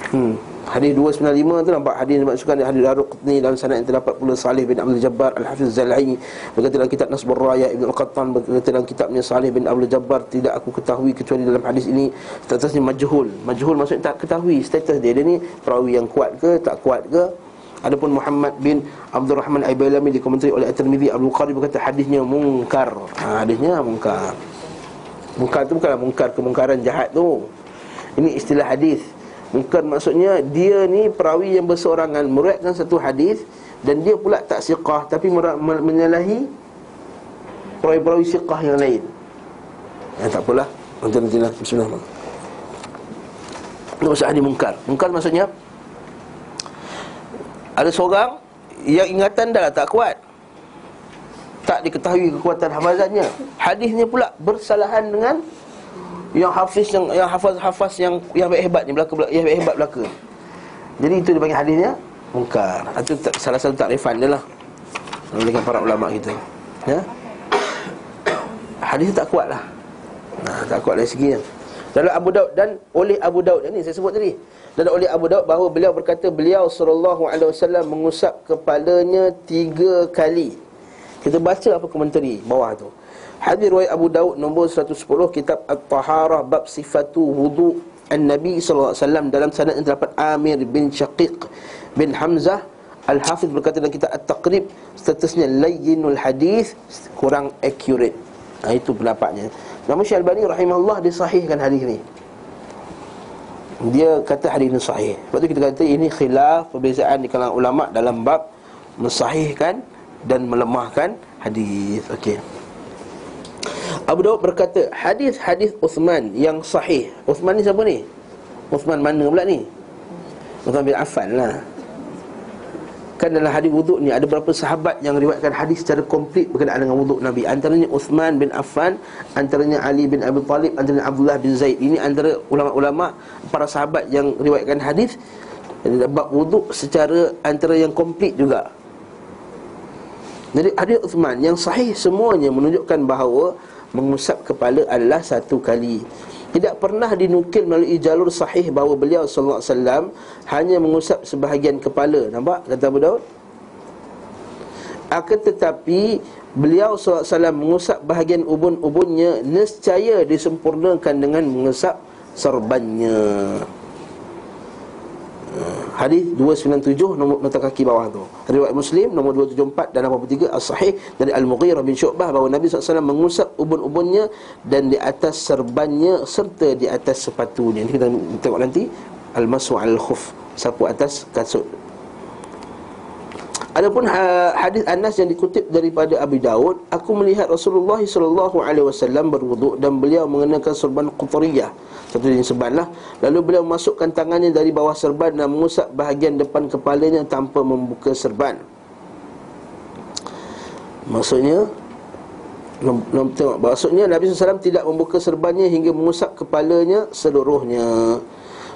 Hmm. Hadis 295 tu nampak hadis dimasukkan di hadis Daruqutni dalam sanad yang terdapat pula Salih bin Abdul Jabbar Al-Hafiz Zalai berkata dalam kitab Nasbur Raya Ibn Al-Qattan berkata dalam kitabnya Salih bin Abdul Jabbar tidak aku ketahui kecuali dalam hadis ini statusnya majhul majhul maksudnya tak ketahui status dia dia ni perawi yang kuat ke tak kuat ke Adapun Muhammad bin Abdul Rahman Aibalami dikomentari oleh At-Tirmizi Abu Bukhari berkata hadisnya mungkar. Ha, hadisnya mungkar. Mungkar tu bukanlah mungkar kemungkaran jahat tu. Ini istilah hadis. Mungkar maksudnya dia ni perawi yang berseorangan meriwayatkan satu hadis dan dia pula tak siqah tapi menyalahi perawi-perawi siqah yang lain. Ya, tak apalah. Nanti lah. Bismillah. Itu maksud mungkar. Mungkar maksudnya ada seorang yang ingatan dah tak kuat. Tak diketahui kekuatan hafazannya. Hadisnya pula bersalahan dengan yang hafiz yang yang hafaz-hafaz yang yang hebat ni belaka yang hebat belaka. Jadi itu dipanggil hadisnya mungkar. Itu salah satu takrifan dia lah. Dengan para ulama kita. Ya. Hadis tak kuat lah. Nah, tak kuat dari segi Dalam Abu Daud dan oleh Abu Daud ini saya sebut tadi. Dan oleh Abu Daud bahawa beliau berkata beliau sallallahu alaihi wasallam mengusap kepalanya tiga kali. Kita baca apa komentari bawah tu. Hadis riwayat Abu Daud nombor 110 kitab At-Taharah bab sifatu wudu An-Nabi sallallahu alaihi wasallam dalam sanad yang terdapat Amir bin Syaqiq bin Hamzah Al-Hafiz berkata dalam kitab At-Taqrib statusnya layyinul hadis kurang accurate. Ha, itu pendapatnya. Namun Syekh Albani rahimahullah disahihkan hadis ini dia kata hadis ini sahih. Sebab tu kita kata ini khilaf perbezaan di kalangan ulama dalam bab mensahihkan dan melemahkan hadis. Okey. Abu Dawud berkata hadis-hadis Uthman yang sahih. Uthman ni siapa ni? Uthman mana pula ni? Uthman bin Affan lah. Kan dalam hadis wuduk ni ada beberapa sahabat yang riwayatkan hadis secara komplit berkenaan dengan wuduk Nabi. Antaranya Uthman bin Affan, antaranya Ali bin Abi Talib, antaranya Abdullah bin Zaid. Ini antara ulama-ulama para sahabat yang riwayatkan hadis bab wuduk secara antara yang komplit juga. Jadi hadis Uthman yang sahih semuanya menunjukkan bahawa mengusap kepala adalah satu kali. Tidak pernah dinukil melalui jalur sahih bahawa beliau sallallahu alaihi wasallam hanya mengusap sebahagian kepala. Nampak kata Abu Daud? Akan tetapi beliau sallallahu alaihi wasallam mengusap bahagian ubun-ubunnya nescaya disempurnakan dengan mengusap serbannya. Hadis 297 nombor nota kaki bawah tu. Riwayat Muslim nombor 274 dan 83 as-sahih dari Al-Mughirah bin Syu'bah bahawa Nabi SAW mengusap ubun-ubunnya dan di atas serbannya serta di atas sepatunya. Ini kita tengok nanti al-masu al-khuf, sapu atas kasut. Adapun ha, hadis Anas yang dikutip daripada Abu Daud, aku melihat Rasulullah sallallahu alaihi wasallam berwuduk dan beliau mengenakan serban qutriyah. Satu jenis serban lah. Lalu beliau memasukkan tangannya dari bawah serban dan mengusap bahagian depan kepalanya tanpa membuka serban. Maksudnya tengok maksudnya Nabi SAW tidak membuka serbannya hingga mengusap kepalanya seluruhnya.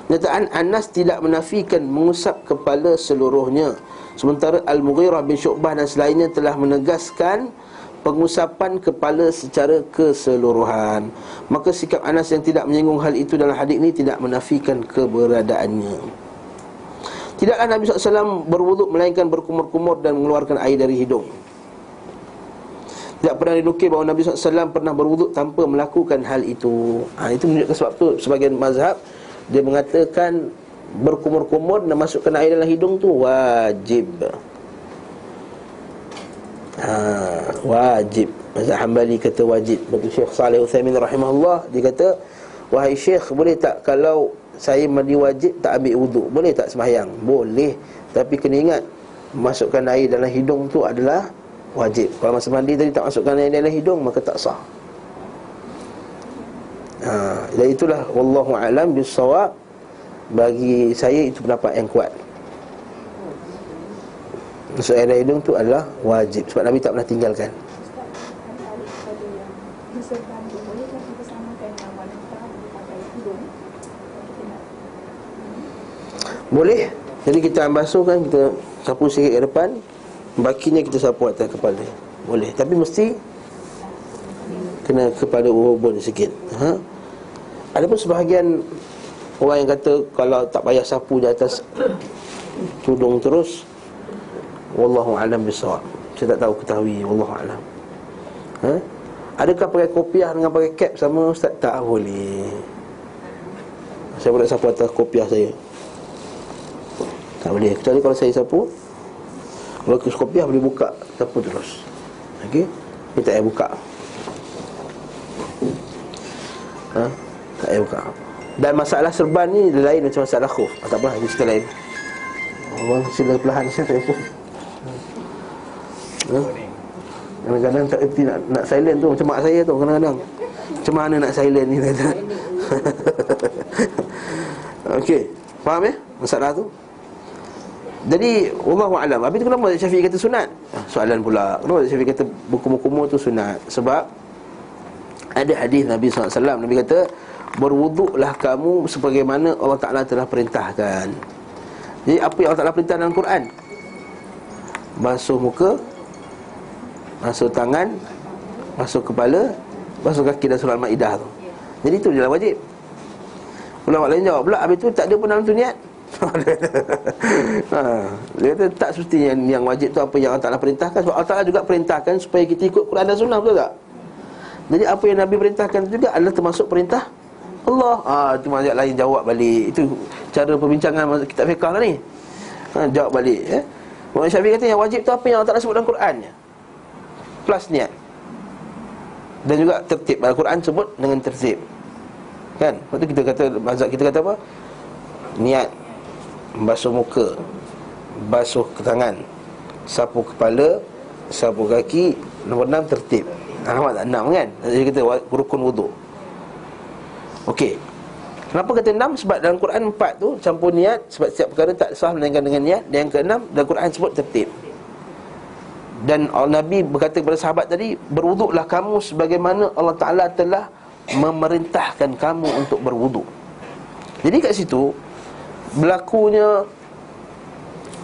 Nyataan Anas tidak menafikan mengusap kepala seluruhnya. Sementara Al-Mughirah bin Syu'bah dan selainnya telah menegaskan pengusapan kepala secara keseluruhan. Maka sikap Anas yang tidak menyinggung hal itu dalam hadis ini tidak menafikan keberadaannya. Tidaklah Nabi SAW berwuduk melainkan berkumur-kumur dan mengeluarkan air dari hidung. Tidak pernah dinukir bahawa Nabi SAW pernah berwuduk tanpa melakukan hal itu. Ha, itu menunjukkan sebab itu sebagian mazhab dia mengatakan berkumur-kumur dan masukkan air dalam hidung tu wajib. Ha, wajib. Mazhab Hambali kata wajib. Bagi Syekh Saleh Utsaimin rahimahullah dia kata, "Wahai Syekh, boleh tak kalau saya mandi wajib tak ambil wuduk, boleh tak sembahyang?" Boleh, tapi kena ingat masukkan air dalam hidung tu adalah wajib. Kalau masa mandi tadi tak masukkan air dalam hidung maka tak sah. Ha, dan itulah wallahu alam bisawab bagi saya itu pendapat yang kuat. Masuk air hidung tu adalah wajib Sebab Nabi tak pernah tinggalkan. Boleh. Jadi kita basuh kan Kita sapu sikit ke depan. Bakinya kita sapu atas kepala. Boleh. Tapi mesti Kena kepada ubun sikit ha? Ada pun sebahagian Orang yang kata kalau tak payah sapu di atas tudung terus wallahu alam bisawab. Saya tak tahu ketahui wallahu alam. Ha? Adakah pakai kopiah dengan pakai cap sama ustaz? Tak boleh. Saya boleh sapu atas kopiah saya. Tak boleh. Kecuali kalau saya sapu Kalau kopiah boleh buka Siapa terus Okey Ni tak payah buka ha? Tak payah buka Dan masalah serban ni Lain macam masalah khuf ah, Tak apa Ini cerita lain Orang sila perlahan Saya telefon ha? Kadang-kadang tak erti nak, nak silent tu Macam mak saya tu kadang-kadang Macam mana nak silent ni Okey Faham ya masalah tu jadi Allah alam. Habis tu kenapa Syafi'i kata sunat? Ah, soalan pula. Kenapa Syafi'i kata buku-buku tu sunat? Sebab ada hadis Nabi SAW Nabi kata berwuduklah kamu sebagaimana Allah Taala telah perintahkan. Jadi apa yang Allah Taala perintah dalam Quran? Basuh muka, basuh tangan, basuh kepala, basuh kaki dan surah Al-Maidah tu. Jadi itu je lah wajib. Ulama lain jawab pula Habis tu tak ada pun dalam tu niat ha, Dia kata tak semestinya yang, yang wajib tu Apa yang Allah Ta'ala perintahkan Sebab Allah Ta'ala juga perintahkan Supaya kita ikut Quran dan Sunnah Betul tak? Jadi apa yang Nabi perintahkan juga Adalah termasuk perintah Allah. Ha, Itu mazhab lain jawab balik. Itu cara perbincangan kitab fiqah lah ni. Ha, Jawab balik eh? Muhammad Syafiq kata yang wajib tu Apa yang Allah Ta'ala sebut dalam Quran? Plus niat. Dan juga tertib. Al-Quran sebut dengan tertib. Kan? Lepas tu kita kata Mazhab kita kata apa? Niat. Basuh muka. Basuh tangan. Sapu kepala. Sapu kaki. Nombor enam tertib Nampak tak? Enam kan? Jadi kita rukun wuduk Okey Kenapa kata enam? Sebab dalam Quran empat tu Campur niat Sebab setiap perkara tak sah Melainkan dengan niat Dan yang keenam Dalam Quran sebut tertib dan Allah Nabi berkata kepada sahabat tadi Berwuduklah kamu sebagaimana Allah Ta'ala telah memerintahkan kamu untuk berwuduk. Jadi kat situ berlakunya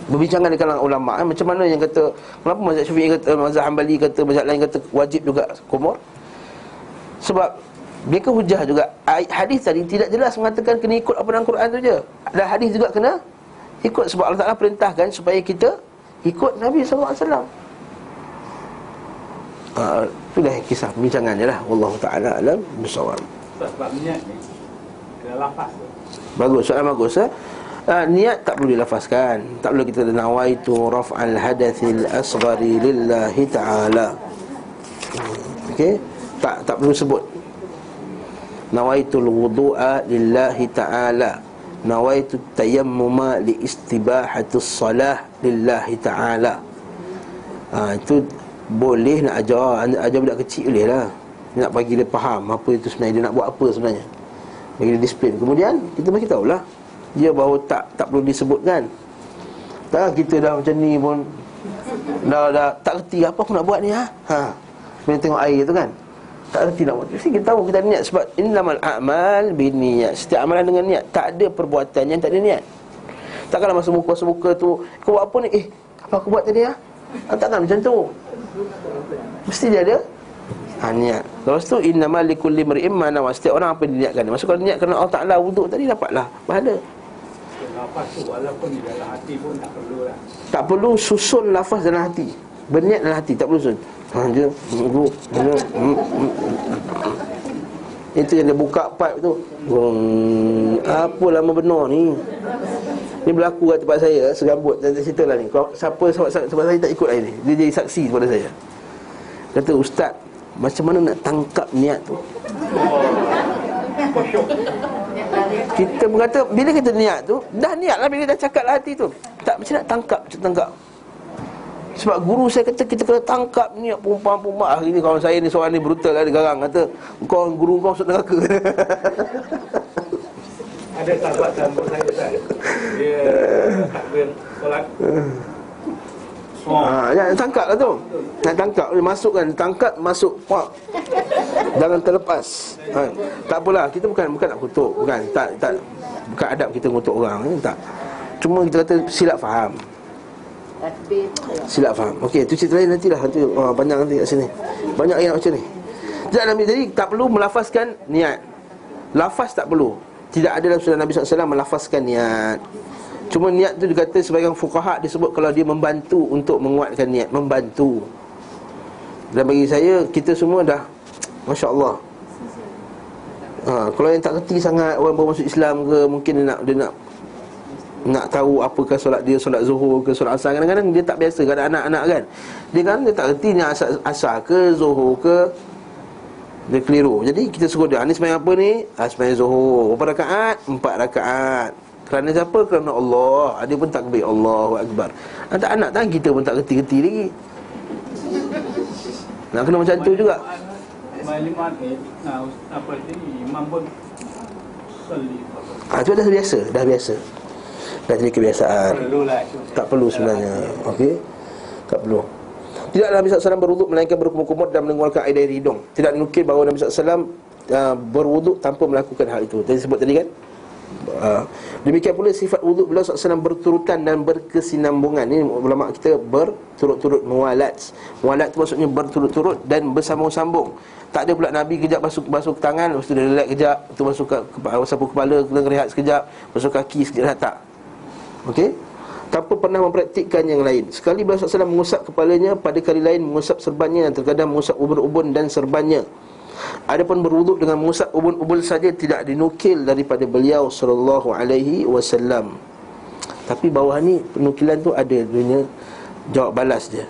berbincangan di kalangan ulama eh, macam mana yang kata kenapa mazhab Syafi'i kata mazhab Hambali kata mazhab lain kata wajib juga kumur? Sebab mereka hujah juga hadis tadi tidak jelas mengatakan kena ikut apa dalam Quran tu je. Dan hadis juga kena ikut sebab Allah Taala perintahkan supaya kita ikut Nabi wasallam. Uh, Itulah kisah bincangan je lah. Wallahu ta'ala alam Bersawab Sebab niat ni Kena lafaz Bagus, soalan bagus eh? Uh, niat tak perlu dilafazkan. Tak perlu kita Nawaitu raf'al hadathil asghari lillahi ta'ala. Okey? Tak, tak perlu sebut. Nawaitu wudu'a lillahi ta'ala. Nawaitu tayammuma li istibahatus salah lillahi ta'ala. Ha, Itu boleh nak ajar Ajar budak kecil boleh lah. Nak bagi dia faham apa itu sebenarnya. Dia nak buat apa sebenarnya. Bagi dia disiplin. Kemudian kita bagi tahulah Dia bahawa tak tak perlu disebutkan Tak kita dah macam ni pun Dah, dah tak kerti apa aku nak buat ni ha? ha. Bila tengok air tu kan Tak kerti nak buat Mesti kita tahu kita niat Sebab ini nama amal niat. Setiap amalan dengan niat Tak ada perbuatan yang tak ada niat Takkanlah masa muka-masa muka tu Kau buat apa ni? Eh, apa aku buat tadi ha? Takkan macam tu Mesti dia ada ha, niat Lepas tu Innama likulli mri'im mana Setiap orang apa dia niatkan Maksud kalau niat kerana Allah Ta'ala wuduk tadi dapatlah Pahala Lafaz tu walaupun di dalam hati pun tak perlu lah. Tak perlu susun lafaz dalam hati. Berniat dalam hati Tak perlu susun. Ha, dia, wuduk, Itu yang dia buka pipe tu. Hmm, Apa lama benar ni? Ni berlaku kat tempat saya Segambut. Saya cerita lah ni. Siapa sebab, sebab saya tak ikut lah ni Dia jadi saksi kepada saya. Kata Ustaz Macam mana nak tangkap niat tu Kita berkata Bila kita niat tu Dah niat lah Bila dah cakap lah hati tu. Tak macam nak tangkap Macam tangkap. Sebab guru saya kata kita kena tangkap niat perempuan-perempuan. Hari ni kawan saya ni seorang ni brutal lah Dia garang. Kata Kau guru kau masuk neraka. Ada sahabat sambut saya Ustaz Dia Oh. Ha, ya, tangkap lah tu. Nak tangkap, dia masukkan Tangkap, masuk. Wah. Jangan terlepas. Ha. Tak apalah, kita bukan bukan nak kutuk. Bukan, tak, tak. Bukan adab kita kutuk orang. Ya, Tak. Cuma kita kata silap faham. Silap faham. Okey, tu cerita lain nantilah. Nanti, oh, Banyak nanti kat sini. Banyak yang nak baca ni Jadi, jadi tak perlu melafazkan niat. Lafaz tak perlu. Tidak ada dalam sunnah Nabi SAW melafazkan niat Cuma niat tu dikata sebagai fukaha disebut kalau dia membantu untuk menguatkan niat. Membantu. Dan bagi saya, kita semua dah Masya Allah ha, Kalau yang tak kerti sangat orang baru masuk Islam ke Mungkin dia nak, dia nak nak tahu apakah solat dia solat zuhur ke solat asar. Kadang-kadang dia tak biasa kan anak-anak kan. Dia kan dia tak reti ni asar, asar ke zuhur ke dia keliru. Jadi kita suruh dia ni sembahyang apa ni? Ah, sembahyang zuhur. Berapa rakaat? Empat rakaat kerana siapa kerana Allah ah, dia pun takbir Allahu akbar anak anak tak kita pun tak reti-reti lagi nak kena macam tu juga Maklumat ni, nah, apa ni, imam pun Salli Ah dah biasa, dah biasa. Dah jadi kebiasaan. Lah Tak perlu sebenarnya. Okey. Tak perlu. Tidaklah Nabi SAW berwuduk melainkan berkumur-kumur dan mengeluarkan air dari hidung. Tidak dinukil bahawa Nabi SAW uh, berwuduk tanpa melakukan hal itu. Tadi sebut tadi kan? Uh, demikian pula sifat wuduk beliau SAW berturutan dan berkesinambungan. Ini ulama kita berturut-turut Muwalat Muwalat itu maksudnya berturut-turut dan bersambung-sambung. Tak ada pula Nabi kejap basuh, basuh tangan Lepas tu dia relax kejap tu basuh ke, ke, sapu kepala Kena rehat sekejap Basuh kaki sekejap dah tak. Okey? Tanpa pernah mempraktikkan yang lain. Sekali beliau SAW mengusap kepalanya Pada kali lain mengusap serbannya Dan terkadang mengusap ubun-ubun dan serbannya Adapun berwuduk dengan mengusap ubun-ubun saja tidak dinukil daripada beliau sallallahu alaihi wasallam. Tapi bawah ni penukilan tu ada dunia jawab balas dia.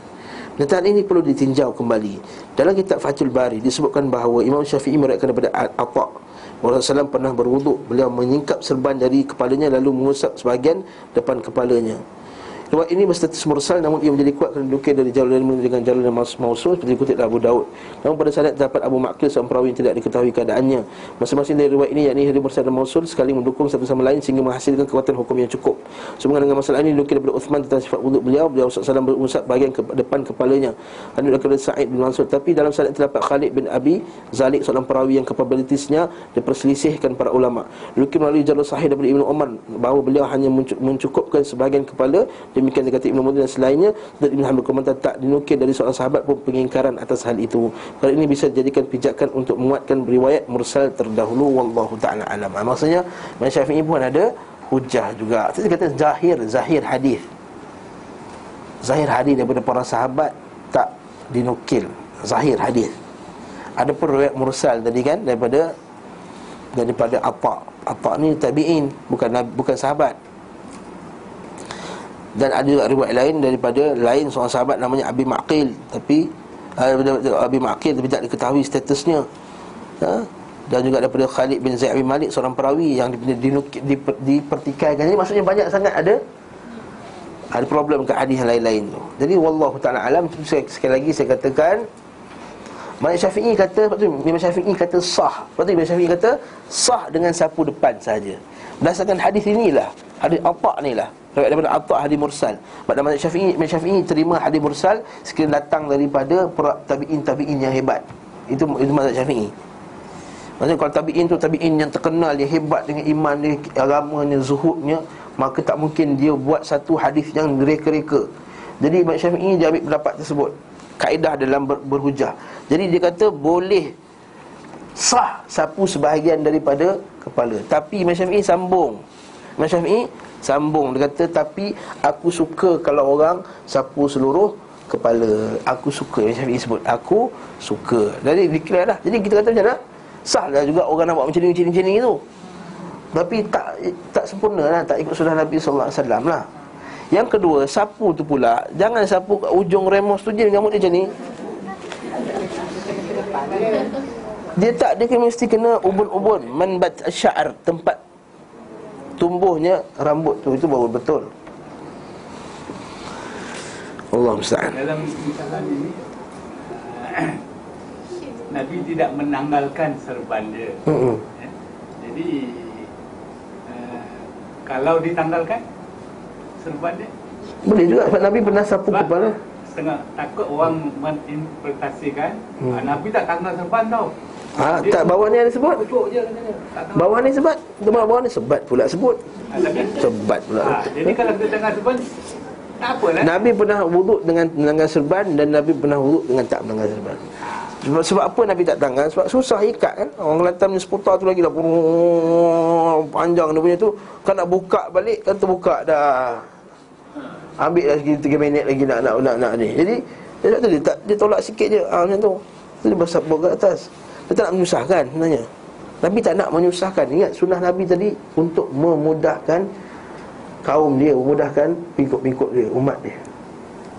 Pernyataan ini perlu ditinjau kembali. Dalam kitab Fathul Bari disebutkan bahawa Imam Syafi'i meriwayatkan daripada Atha Rasulullah pernah berwuduk Beliau menyingkap serban dari kepalanya Lalu mengusap sebahagian depan kepalanya Riwayat ini berstatus mursal namun ia menjadi kuat kerana dinukil dari jalur lain dengan jalur yang mausul seperti dikutip Abu Daud. Namun pada sanad terdapat Abu Maqil seorang perawi yang tidak diketahui keadaannya. Masing-masing dari riwayat ini yakni hadis mursal dan mausul sekali mendukung satu sama lain sehingga menghasilkan kekuatan hukum yang cukup. Sehubungan dengan masalah ini dinukil daripada Uthman tentang sifat wuduk beliau, beliau SAW berusap bahagian ke depan kepalanya. Anu daripada Sa'id bin Mansur tapi dalam sanad terdapat Khalid bin Abi Zalik seorang perawi yang kapabilitasnya diperselisihkan para ulama. Dinukil melalui jalur sahih daripada Ibnu Umar bahawa beliau hanya mencukupkan sebahagian kepala demikian dikatakan Ibnu Mudin dan selainnya dan Ibnu Hamid komentar tak dinukil dari seorang sahabat pun pengingkaran atas hal itu. Hal ini bisa dijadikan pijakan untuk menguatkan riwayat mursal terdahulu wallahu taala alam. Ha, maksudnya Imam Syafi'i pun ada hujah juga. Saya kata zahir zahir hadis. Zahir hadis daripada para sahabat tak dinukil. Zahir hadis. Ada pun riwayat mursal tadi kan daripada daripada apa apa ni tabi'in bukan bukan sahabat dan ada juga riwayat lain daripada lain seorang sahabat namanya Abi Maqil. Tapi uh, Abi Maqil tapi tak diketahui statusnya. Ha? dan juga daripada Khalid bin Zaid bin Malik seorang perawi yang dipertikaikan. Jadi maksudnya banyak sangat ada ada problem ke hadis lain-lain tu. Jadi wallahu taala alam. Sekali lagi saya katakan Imam Syafi'i kata Lepas tu Imam Syafi'i kata sah. Lepas tu Imam Syafi'i kata Sah dengan sapu depan saja. Berdasarkan hadis inilah Hadis apa ni lah Riwayat daripada Atta hadis mursal. Pada mazhab Syafi'i, Imam Syafi'i terima hadis mursal sekiranya datang daripada tabi'in-tabi'in yang hebat. Itu itu mazhab Syafi'i. Maksudnya kalau tabi'in tu tabi'in yang terkenal yang hebat dengan iman dia, agamanya, zuhudnya, maka tak mungkin dia buat satu hadis yang reka-reka. Jadi Imam Syafi'i dia ambil pendapat tersebut. Kaedah dalam ber, berhujah. Jadi dia kata boleh sah sapu sebahagian daripada kepala. Tapi Imam Syafi'i sambung. Imam Syafi'i Sambung. Dia kata Tapi aku suka kalau orang Sapu seluruh kepala. Aku suka Yang Syafi'i sebut Aku suka. Jadi declare lah. Jadi kita kata macam mana? Sah lah juga orang nak buat macam ni Macam ni, macam ni tu. Tapi tak tak sempurna lah Tak ikut sunnah Nabi SAW lah. Yang kedua Sapu tu pula Jangan sapu kat ujung remos tu je Nyamuk dia macam ni. Dia tak, dia mesti kena ubun-ubun. Manbat syar Tempat tumbuhnya rambut tu itu baru betul. Allah musta'an. Dalam misalan ini Nabi tidak menanggalkan serban dia. Hmm. Ya? Jadi uh, kalau ditanggalkan serban dia boleh juga sebab Nabi pernah sapu sebab kepala. Setengah takut orang menginterpretasikan hmm. Ah, Nabi tak tanggal serban tau. Ha, tak bawah ni ada sebut. Bawah ni sebut. Bawah, bawah ni sebat pula sebut. Sebat pula. Ha, jadi kalau kita tengah serban tak apalah. Nabi pernah wuduk dengan melanggar serban dan Nabi pernah wuduk dengan tak melanggar serban. Sebab, sebab apa Nabi tak tangan? Sebab susah ikat kan. Orang Kelantan ni seputar tu lagi dah panjang dia punya tu. Kan nak buka balik kan terbuka dah. Ambil dah lagi 3 minit lagi nak nak nak, nak ni. Jadi dia tak dia, tak, dia tolak sikit je ha, macam tu. Dia basah ke atas. Dia tak nak menyusahkan sebenarnya Nabi tak nak menyusahkan Ingat sunnah Nabi tadi Untuk memudahkan kaum dia memudahkan pengikut-pengikut dia, umat dia.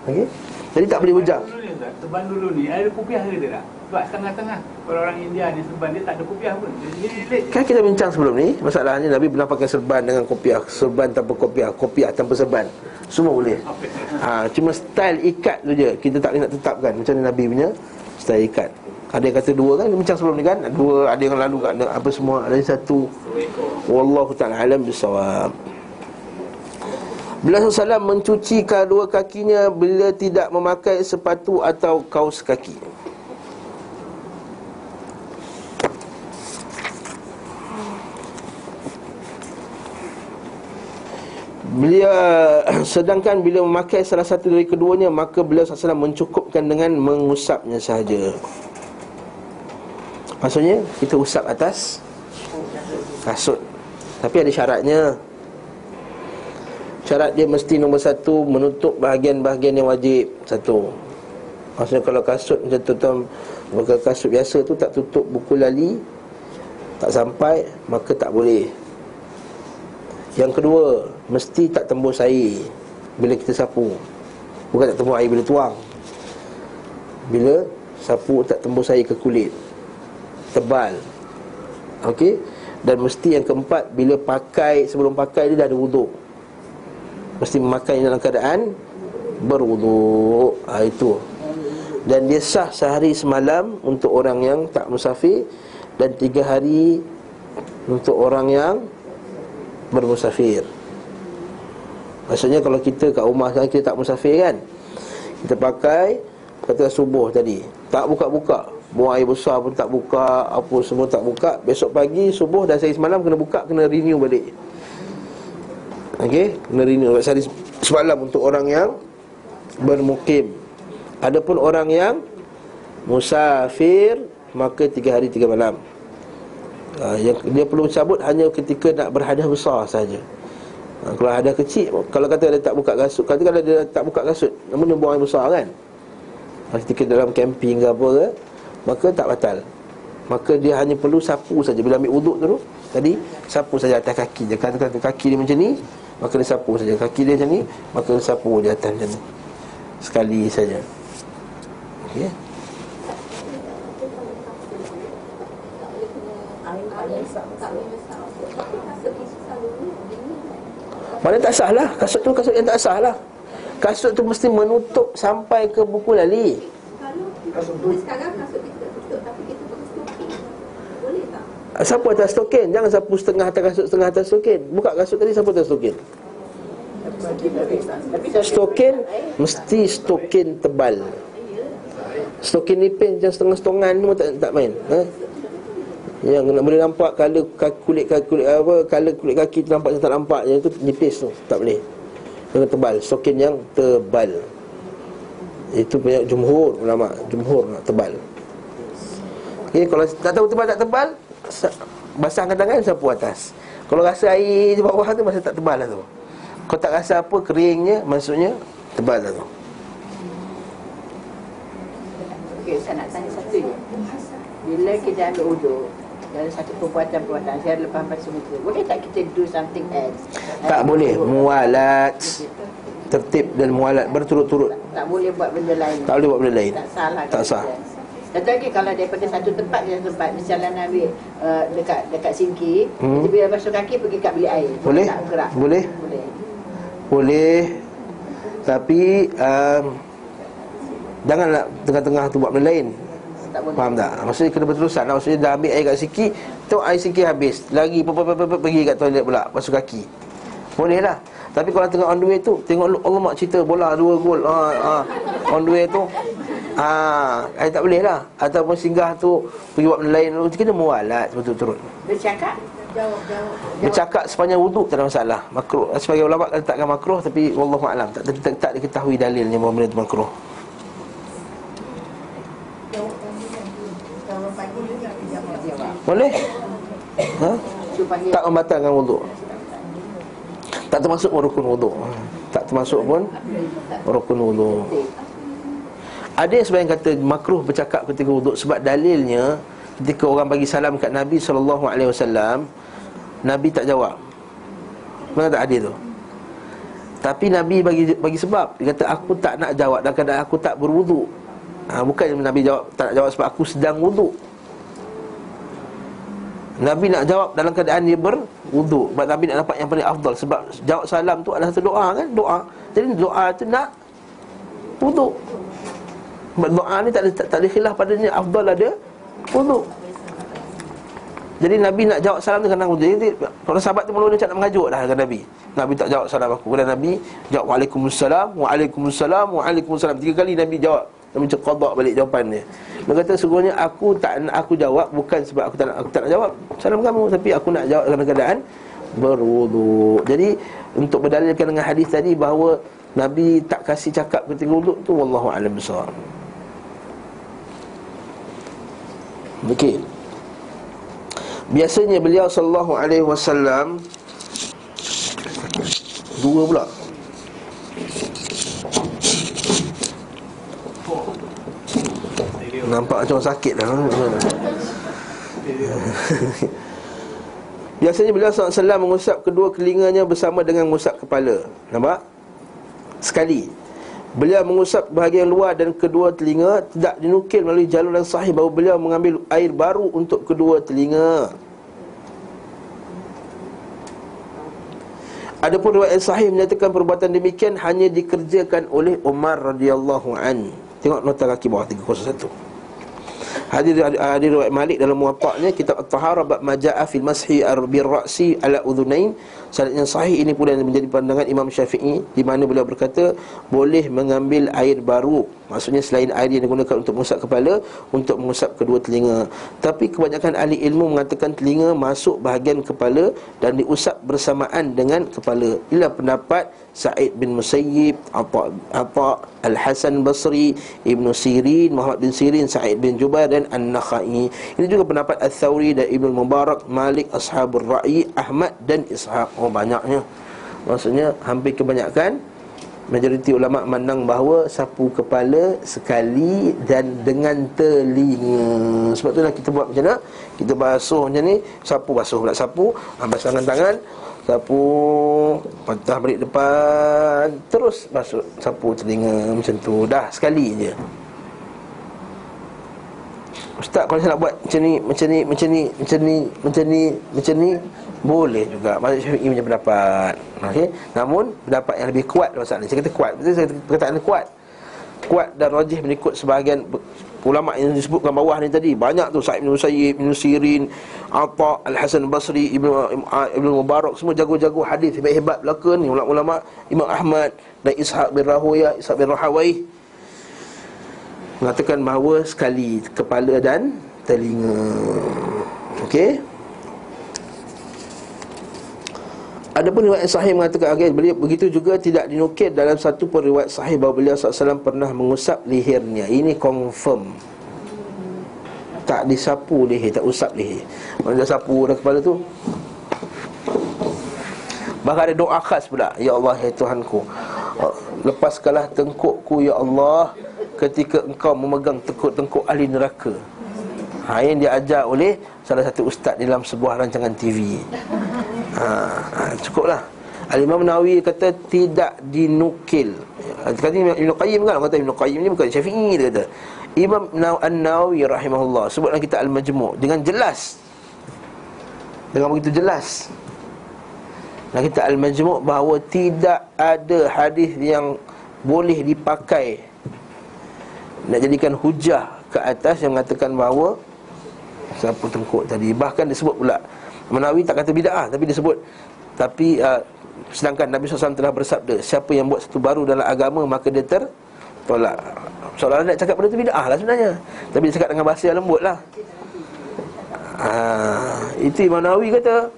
Okey? Jadi tak boleh hujah. Ustaz, Serban dulu ni ada kopiah ke dia tak? Sebab setengah-tengah orang-orang India ni serban dia tak ada kopiah pun. Jadi. Kan kita bincang sebelum ni Masalahnya Nabi pernah pakai serban dengan kopiah Serban tanpa kopiah Kopiah tanpa serban Semua boleh ha, Cuma style ikat tu je Kita tak boleh nak tetapkan Macam Nabi punya Style ikat Ada yang kata dua kan? Bincang sebelum ni kan? Dua Ada yang lalu kan? Apa semua? Ada yang satu. Wallahu ta'ala alam bisawab. Bila SAW mencuci kedua kakinya Bila tidak memakai sepatu atau kaos kaki? Beliau sedangkan bila memakai salah satu dari keduanya maka beliau SAW mencukupkan dengan mengusapnya sahaja. Maksudnya kita usap atas kasut. Tapi ada syaratnya. Syarat dia mesti nombor satu menutup bahagian-bahagian yang wajib satu. Maksudnya kalau kasut macam tu tuan Maka kasut biasa tu tak tutup buku lali Tak sampai Maka tak boleh Yang kedua Mesti tak tembus air Bila kita sapu Bukan tak tembus air bila tuang Bila sapu tak tembus air ke kulit Tebal. Okey? Dan mesti yang keempat Bila pakai Sebelum pakai dia dah ada wuduk Mesti memakai dalam keadaan Berwuduk ha, Itu. Dan dia sah sehari semalam Untuk orang yang tak musafir Dan tiga hari Untuk orang yang Bermusafir. Maksudnya kalau kita kat rumah kita tak musafir kan? Kita pakai Kata subuh tadi. Tak buka-buka Buang air besar pun tak buka Apa semua tak buka. Besok pagi subuh dan sehari semalam kena buka Kena renew balik. Okey? Kena renew. Sehari semalam untuk orang yang Bermukim. Adapun orang yang Musafir Maka tiga hari tiga malam. Uh, yang Dia perlu cabut hanya ketika nak berhadiah besar saja. Ha, kalau ada kecil Kalau kata dia tak buka kasut Kata kalau dia tak buka kasut Namun dia buang air besar kan? Ketika dalam camping ke apa ke Maka tak batal. Maka dia hanya perlu sapu saja. Bila ambil uduk tu Tadi sapu saja atas kaki dia Kata kata kaki dia macam ni Maka dia sapu saja. Kaki dia macam ni Maka dia sapu di atas macam ni. Sekali saja. Okey. Mana tak sah lah. Kasut tu kasut yang tak sah lah. Kasut tu mesti menutup sampai ke buku lali. Sekarang kasut kita tutup tapi kita pakai stoking. Boleh Sapu atas stokin Jangan sapu setengah atas kasut Setengah atas stokin Buka kasut tadi sapu atas kalau Stokin? Mesti stokin tebal. Stokin nipin Macam setengah setongan pun tak, tak main ha? Yang nak boleh nampak Color kulit kulit apa Color kulit kaki tu nampak tak nampak Yang tu nipis tu Tak boleh. Kena tebal Stokin yang tebal. Itu punya jumhur ulama Jumhur nak tebal. Okay, kalau tak tahu tebal tak tebal Basahkan tangan sapu atas Kalau rasa air di bawah tu Masa tak tebal lah tu Kalau tak rasa apa keringnya Maksudnya tebal lah tu Okey, saya nak tanya satu je. Bila kita ambil uduk, dalam satu perbuatan-perbuatan, saya lepas baca muka, boleh tak kita do something else? Tak Eh, boleh. Mualat Tertib dan mualat Berturut-turut Tak, tak boleh buat benda lain. Tak boleh buat benda lain Tak salah. Tak sah dia. Contoh lagi kalau daripada satu tempat ke satu tempat Misalnya nak ambil uh, dekat dekat sinki Hmm. hmm. Bila basuh kaki pergi kat bilik air Boleh? tak bergerak Boleh. Boleh Boleh Tapi um, Janganlah tengah-tengah tu buat benda lain Tak boleh Faham tak? Maksudnya kena berterusan lah. Maksudnya dah ambil air kat siki Tu air siki habis Lagi pe- pe- pe- pe- pergi kat toilet pula Basuh kaki Boleh lah Tapi kalau tengah on the way tu Tengok Allah mak cerita bola dua gol ha, ha. On the way tu Ah, ha, tak boleh lah. Ataupun singgah tu Pergi buat benda lain. Dulu Kena mualat betul-betul. Bercakap Bercakap sepanjang wuduk tak ada masalah. Makruh Sebagai ulama letakkan makruh Tapi Wallahualam tak, tak, tak, tak diketahui dalilnya Bahawa benda itu makruh. Boleh? Ha? Tak membatalkan wuduk Tak termasuk rukun wuduk Tak termasuk pun Rukun wuduk Ada yang sebenarnya kata Makruh bercakap ketika wuduk Sebab dalilnya Ketika orang bagi salam kat Nabi SAW Nabi tak jawab. Mana tak hadis tu? Tapi Nabi bagi bagi sebab. Dia kata aku tak nak jawab Dan kadang aku tak berwuduk. Ha, Bukan Nabi jawab tak nak jawab sebab aku sedang wuduk. Nabi nak jawab dalam keadaan dia berwuduk. Sebab Nabi nak dapat yang paling afdal. Sebab jawab salam tu adalah satu doa kan? Doa. Jadi doa tu nak Wuduk Sebab doa ni tak ada, tak, tak ada khilaf padanya Afdal ada Wuduk. Jadi Nabi nak jawab salam tu kadang wuduk Jadi para sahabat tu mula-mula nak mengajuk dah dengan Nabi. Nabi tak jawab salam aku. Kemudian Nabi jawab Waalaikumsalam Waalaikumsalam Waalaikumsalam. Tiga kali Nabi jawab. Nabi cakap balik jawapan dia. Dia kata sesungguhnya aku tak nak aku jawab Bukan sebab aku tak nak, aku tak nak jawab Salam kamu Tapi aku nak jawab dalam keadaan Berwuduk Jadi untuk berdalilkan dengan hadis tadi Bahawa Nabi tak kasih cakap ketika wuduk tu Wallahu'alam besar Okey Biasanya beliau sallallahu alaihi wasallam dua pula. Nampak macam sakit dah. Biasanya beliau SAW mengusap kedua telinganya bersama dengan mengusap kepala Nampak? Sekali Beliau mengusap bahagian luar dan kedua telinga Tidak dinukil melalui jalur yang sahih Bahawa beliau mengambil air baru untuk kedua telinga Adapun riwayat sahih menyatakan perbuatan demikian hanya dikerjakan oleh Umar radhiyallahu an. Tengok nota kaki bawah 301. Hadir hadir riwayat Malik dalam muwatta'nya kitab At-Taharah bab majaa fil mashi bir ra'si ala udhunain. Sanad yang sahih ini pula yang menjadi pandangan Imam Syafi'i di mana beliau berkata boleh mengambil air baru. Maksudnya selain air yang digunakan untuk mengusap kepala untuk mengusap kedua telinga. Tapi kebanyakan ahli ilmu mengatakan telinga masuk bahagian kepala dan diusap bersamaan dengan kepala. Inilah pendapat Sa'id bin Musayyib Atta, Atta Al-Hasan Basri Ibn Sirin Muhammad bin Sirin Sa'id bin Jubair dan An-Nakhai. Ini juga pendapat Al-Thawri dan Ibn Mubarak Malik Ashabul Ra'i Ahmad dan Ishaq. Oh banyaknya. Maksudnya hampir kebanyakan Majoriti ulama mandang bahawa Sapu kepala sekali Dan dengan telinga. Sebab tu lah kita buat macam mana? Kita basuh macam ni Sapu basuh pula. Sapu Basuh tangan tangan Sapu Patah balik depan Terus basuh sapu telinga Macam tu. Dah sekali je Ustaz kalau saya nak buat macam ni Macam ni Macam ni Macam ni Macam ni Macam ni boleh juga. Mazhab Syafi'i punya pendapat. Okey. Namun pendapat yang lebih kuat dalam masalah ni. Saya kata kuat. Saya kata perkataan kuat? Kuat dan rajih mengikut sebahagian Ulama yang disebutkan bawah ni tadi. Banyak tu. Sa'id bin Musayyib, Ibn Sirin Atta, Al-Hasan Basri, Ibn, Ibn Mubarak. Semua jago-jago hadis Hebat-hebat belaka ni. Ulama-ulama Imam Ahmad Dan Ishaq bin Rahuya Ishaq bin Rahawai Mengatakan bahawa sekali kepala dan telinga Okey Adapun riwayat sahih mengatakan okay, beliau begitu juga tidak dinukil dalam satu pun riwayat sahih bahawa beliau SAW pernah mengusap lehernya. Ini confirm. Tak disapu leher, tak usap leher. Mana dah sapu dah kepala tu. Bahkan ada doa khas pula. Ya Allah, ya Tuhanku. Lepaskanlah tengkukku, Ya Allah. Ketika engkau memegang tengkuk-tengkuk ahli neraka. Ha, yang diajar oleh salah satu ustaz dalam sebuah rancangan TV ha, ha, Cukuplah. Al-Imam Nawawi kata tidak dinukil. Kata Ibn Qayyim kan Kata Ibn Qayyim ni bukan Syafi'i dia kata. Imam An-Nawawi rahimahullah Sebutlah kita Al-Majmu' Dengan jelas. Dengan begitu jelas. Dan kita Al-Majmu' bahawa Tidak ada hadis yang Boleh dipakai Nak jadikan hujah ke atas Yang mengatakan bahawa Siapa tengkuk tadi Bahkan disebut pula Menawi tak kata bid'ah Tapi disebut Tapi uh, Sedangkan Nabi SAW telah bersabda Siapa yang buat satu baru dalam agama Maka dia tertolak. Seolah-olah nak cakap benda tu bid'ah lah sebenarnya. Tapi dia cakap dengan bahasa yang lembut lah. Ha, Itu Imam Nawawi kata.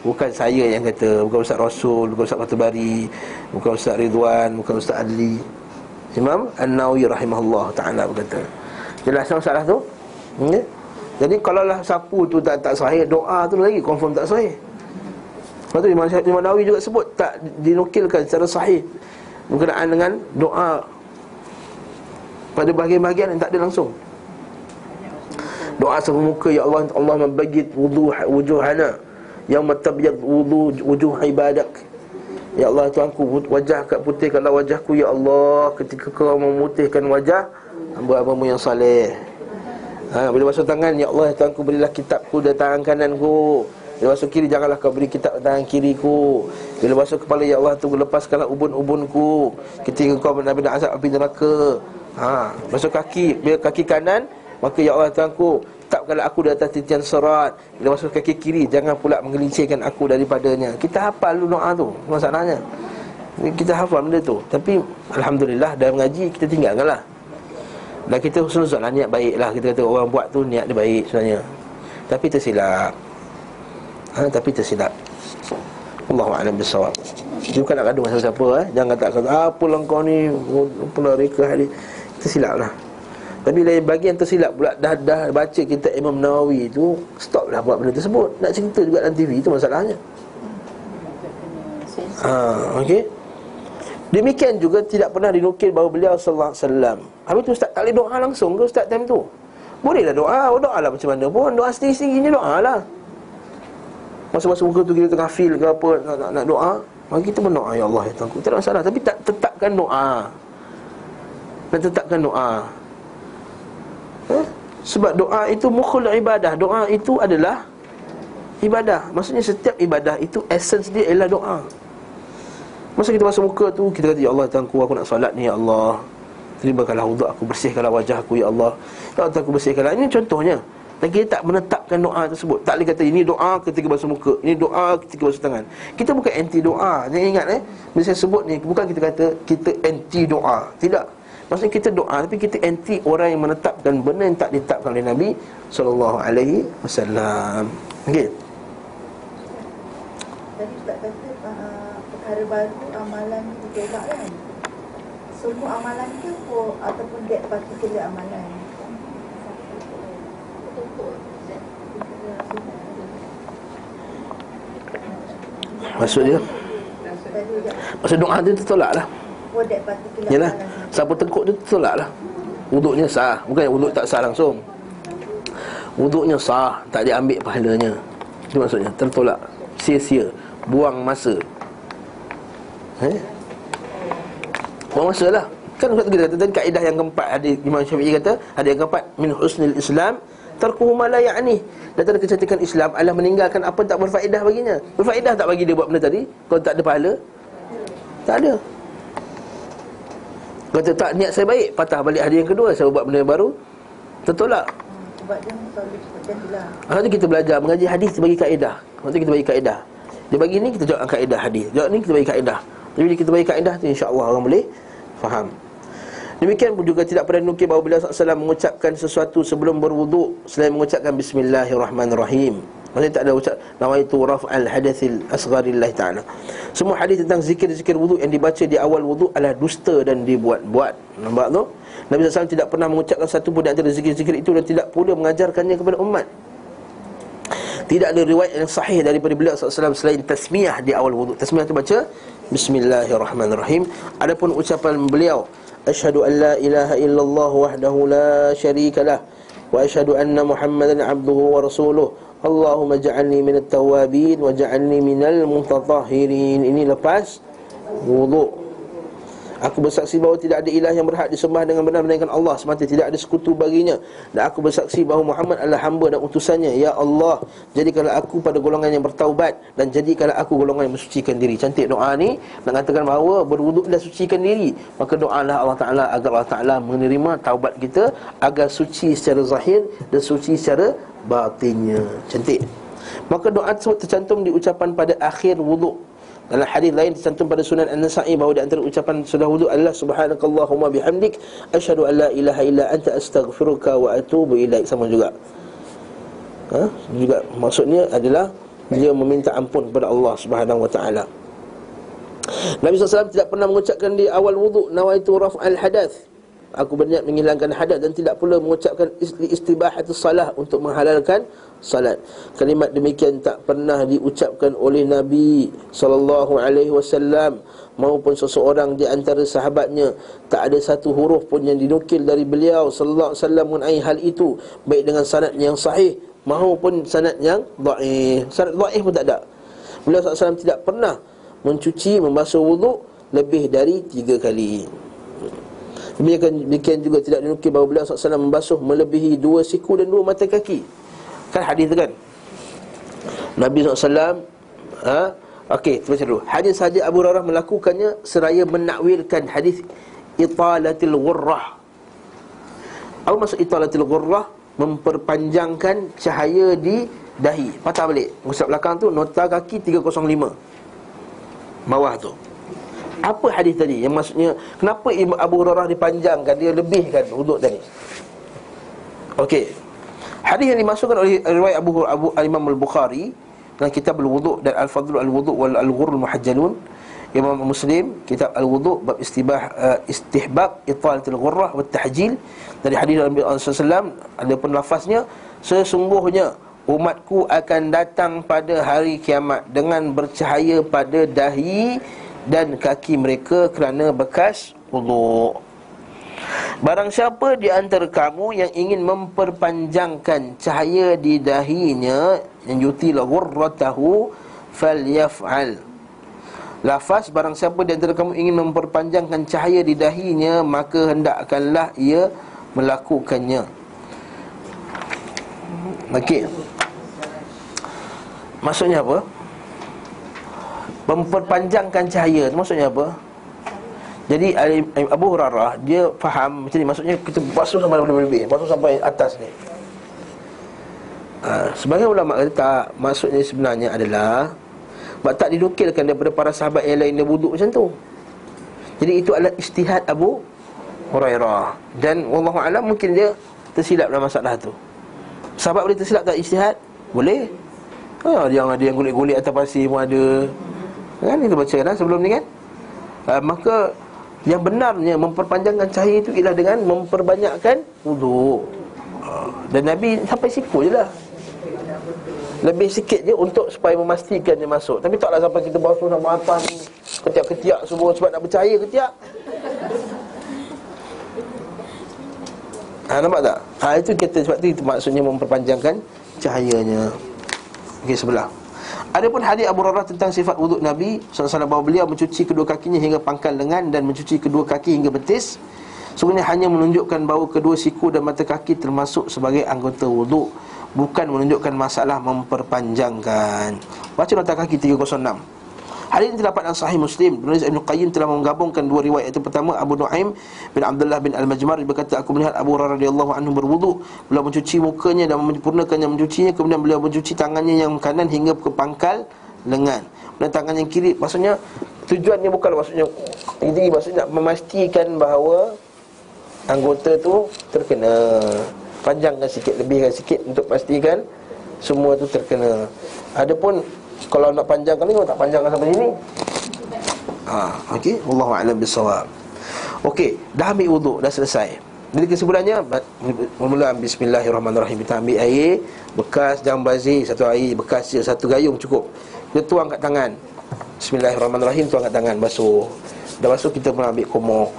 Bukan saya yang kata Bukan Ustaz Rasul Bukan Ustaz Matubari Bukan Ustaz Ridwan Bukan Ustaz Adli Imam An-Nawawi rahimahullah ta'ala berkata Jelas masalah tu? Hmm? Jadi kalau lah sapu tu tak tak sahih, doa tu lagi confirm tak sahih. Lepas tu Imam, Imam Nawawi juga sebut tak dinukilkan secara sahih berkenaan dengan doa pada bahagian-bahagian yang tak ada langsung. Doa sebelum muka ya Allah Allah membagi wudu wujuhana yang matabyad wudu wujuh ibadak. Ya Allah Tuanku wajah kat putihkanlah wajahku ya Allah ketika kau memutihkan wajah hamba-hambamu yang saleh. Ha, bila basuh tangan ya Allah Tuanku berilah kitabku di tangan kananku. Bila basuh kiri janganlah kau beri kitab di tangan kiriku. Bila basuh kepala ya Allah Tuanku lepaskanlah ubun-ubunku ketika kau benar-benar azab api neraka. Ha, basuh kaki bila kaki kanan maka ya Allah Tuanku Tetapkanlah aku di atas titian serat Bila masuk kaki kiri Jangan pula menggelincirkan aku daripadanya. Kita hafal dulu doa tu Masalahnya. Kita hafal benda tu. Tapi Alhamdulillah Dalam mengaji kita tinggalkan lah Dan kita husnuzan lah Niat baik lah Kita kata orang buat tu Niat dia baik sebenarnya. Tapi tersilap. Ha, Tapi tersilap. Allahu'alam bisawab Dia bukan nak gaduh dengan siapa eh? Jangan kata Apalah kau ni? Apalah reka hari. Tersilap lah tapi lain bagi yang tersilap pula dah dah baca kitab Imam Nawawi tu stoplah buat benda tersebut. Nak cerita juga dalam TV itu masalahnya. Ha, okey. Demikian juga tidak pernah dinukil bahawa beliau sallallahu alaihi wasallam. Habis tu ustaz tak boleh doa langsung ke ustaz time tu? Bolehlah doa, oh, doa lah macam mana pun, doa sendiri-sendiri doa lah. Masa-masa muka tu kita tengah feel ke apa nak, nak, nak doa, maka kita berdoa ya Allah ya Tuhan. Tak ada masalah tapi tak tetapkan doa. Dan tetapkan doa. Sebab doa itu mukhul ibadah. Doa itu adalah ibadah. Maksudnya setiap ibadah itu Essence dia ialah doa. Masa kita masuk muka tu Kita kata Ya Allah Tuhanku aku nak solat ni Ya Allah. Terimakanlah wuduk aku Bersihkanlah wajah aku Ya Allah. Ya Allah aku bersihkanlah. Ini contohnya. Dan kita tak menetapkan doa tersebut. Tak boleh kata ini doa ketika basuh muka Ini doa ketika basuh tangan. Kita bukan anti doa. Jangan ingat eh? Bila saya sebut ni Bukan kita kata Kita anti doa. Tidak Maksudnya kita doa tapi kita anti orang yang menetapkan benda yang tak ditetapkan oleh Nabi sallallahu alaihi wasallam. Okey. Tadi Ustaz kata uh, perkara baru amalan ditolak kan? Semua amalan ke for, ataupun that particular amalan? Maksud dia Maksud doa dia tertolak lah For that particular Yalah. Siapa tengkuk dia tertolak lah. Wuduknya sah. Bukan wuduk tak sah langsung. Wuduknya sah Tak dia ambil pahalanya. Itu maksudnya Tertolak. Sia-sia. Buang masa. Eh? Buang masa lah. Kan Ustaz kita kata Dan kaedah yang keempat Hadis Imam Syafi'i kata Hadis yang keempat Min husnil Islam Tarkuhu ma la ya'ni. Daripada kecantikan Islam adalah meninggalkan apa tak berfaedah baginya. Berfaedah tak bagi dia buat benda tadi? Kalau tak ada pahala? Tak ada Kata tak niat saya baik. Patah balik hari yang kedua Saya buat benda yang baru. Tertolak. Sebab dia tu kita belajar mengaji hadis bagi kaedah. Nanti kita bagi kaedah. Dia bagi ni kita jawab kaedah hadis. Jawab ni kita bagi kaedah. Jadi bila kita bagi kaedah tu insyaAllah orang boleh Faham. Demikian pun juga tidak pernah nukil bahawa beliau SAW mengucapkan sesuatu sebelum berwuduk Selain mengucapkan Bismillahirrahmanirrahim Maksudnya tak ada ucap Nawaitu raf'al hadathil asgharillahi ta'ala Semua hadis tentang zikir-zikir wuduk yang dibaca di awal wuduk adalah dusta dan dibuat-buat Nampak tu? Nabi SAW tidak pernah mengucapkan satu pun di antara zikir-zikir itu Dan tidak pula mengajarkannya kepada umat tidak ada riwayat yang sahih daripada beliau SAW selain tasmiyah di awal wuduk. Tasmiyah itu baca Bismillahirrahmanirrahim. Adapun ucapan beliau Asyhadu an la ilaha illallah wahdahu la syarika lah Muhammadan abduhu wa rasuluh. Allahumma ja'alni minat tawabin wa ja'alni minal mutatahhirin. Ini lepas wuduk. Aku bersaksi bahawa tidak ada ilah yang berhak disembah dengan benar melainkan Allah semata. Tidak ada sekutu baginya. Dan aku bersaksi bahawa Muhammad adalah hamba dan utusannya. Ya Allah jadikanlah aku pada golongan yang bertaubat dan jadikanlah aku golongan yang mensucikan diri. Cantik doa ni nak katakan bahawa berwuduk dan sucikan diri maka doalah Allah Taala agar Allah Taala menerima taubat kita agar suci secara zahir dan suci secara batinnya. Cantik. Maka doa tersebut tercantum di ucapan pada akhir wuduk dalam hadis lain tercantum pada Sunan An-Nasa'i bahawa di antara ucapan sudah wudu adalah subhanakallahumma bihamdik asyhadu an la ilaha illa anta astaghfiruka wa atubu ilaik sama juga. Ha? Juga maksudnya adalah dia meminta ampun kepada Allah Subhanahu wa taala. Nabi SAW tidak pernah mengucapkan di awal wudu nawaitu raf'al hadath Aku berniat menghilangkan hadat dan tidak pula mengucapkan istibahatus salah untuk menghalalkan salat. Kalimat demikian tak pernah diucapkan oleh Nabi sallallahu alaihi wasallam maupun seseorang di antara sahabatnya. Tak ada satu huruf pun yang dinukil dari beliau sallallahu alaihi wasallam mengenai hal itu baik dengan sanad yang sahih maupun sanad yang dhaif. Sanad dhaif pun tak ada. Beliau sallallahu alaihi wasallam tidak pernah mencuci membasuh wuduk lebih dari tiga kali. Demikian, demikian juga tidak dinukil bahawa beliau SAW membasuh melebihi dua siku dan dua mata kaki. Kan hadis tu kan? Nabi SAW ha? Okey, baca dulu Hadis saja Abu Hurairah melakukannya Seraya menakwilkan hadis Italatil ghurrah Apa maksud italatil ghurrah? Memperpanjangkan cahaya di dahi Patah balik Musab belakang tu Nota kaki 305 Bawah tu Apa hadis tadi? Yang maksudnya Kenapa Abu Hurairah dipanjangkan? Dia lebihkan hudud tadi. Okey. Hadis yang dimasukkan oleh riwayat Abu Abu Imam Al-Bukhari dalam kitab Al-Wudu dan Al-Fadl Al-Wudu wal Al-Ghurr Al-Muhajjalun Imam Muslim kitab Al-Wudu bab istibah uh, istihbab italatul ghurrah wa tahjil. Dari hadis Nabi sallallahu ada pun lafaznya sesungguhnya umatku akan datang pada hari kiamat dengan bercahaya pada dahi dan kaki mereka kerana bekas wudu Barang siapa di antara kamu yang ingin memperpanjangkan cahaya di dahinya yang yutila ghurratahu falyaf'al. Lafaz barang siapa di antara kamu ingin memperpanjangkan cahaya di dahinya maka hendakkanlah ia melakukannya. Okey. Maksudnya apa? Memperpanjangkan cahaya maksudnya apa? Jadi Abu Hurairah dia faham macam ni maksudnya kita basuh sampai lebih-lebih, basuh sampai atas ni. Ha, sebagai ulama kata tak maksudnya sebenarnya adalah sebab tak dinukilkan daripada para sahabat yang lain dia wuduk macam tu. Jadi itu adalah istihad Abu Hurairah dan wallahu alam mungkin dia tersilap dalam masalah tu. Sahabat boleh tersilap tak istihad? Boleh. Ha, yang ada yang gulik-gulik atas pasir pun ada. Kan kita baca kan sebelum ni kan? Ha, maka yang benarnya memperpanjangkan cahaya itu ialah dengan memperbanyakkan wuduk. Ha, Dan Nabi sampai siku je lah. Lebih sikit je untuk supaya memastikan dia masuk. Tapi taklah sampai kita basuh sama atas ni. Ketiak-ketiak semua sebab nak bercahaya ketiak Ha, nampak tak? Ha, itu kita sebab tu itu maksudnya memperpanjangkan cahayanya. Okey sebelah Adapun hadis Abu Hurairah tentang sifat wuduk Nabi SAW bahawa beliau mencuci kedua kakinya hingga pangkal lengan dan mencuci kedua kaki hingga betis. Sebenarnya hanya menunjukkan bahawa kedua siku dan mata kaki termasuk sebagai anggota wuduk Bukan menunjukkan masalah memperpanjangkan. Baca nota kaki 306 Hadis ini terdapat dalam Sahih Muslim. Penulis Ibn Qayyim telah menggabungkan dua riwayat. Itu pertama Abu Nuaim bin Abdullah bin Al-Majmar berkata aku melihat Abu Hurairah radhiyallahu anhu berwudu, beliau mencuci mukanya dan menyempurnakannya mencucinya, kemudian beliau mencuci tangannya yang kanan hingga ke pangkal lengan. Dan tangan yang kiri maksudnya tujuannya bukan maksudnya ini maksudnya nak memastikan bahawa anggota tu terkena panjangkan sikit lebihkan sikit untuk pastikan semua tu terkena. Adapun kalau nak panjangkan ni tak panjangkan sampai sini. Ha, okey, wallahu a'lam bissawab. Okey, dah ambil wuduk, dah selesai. Jadi kesimpulannya Mula bismillahirrahmanirrahim. Kita ambil air Bekas jangan bazir Satu air bekas je Satu gayung cukup. Kita tuang kat tangan. Bismillahirrahmanirrahim Tuang kat tangan Basuh. Dah basuh kita pun ambil komo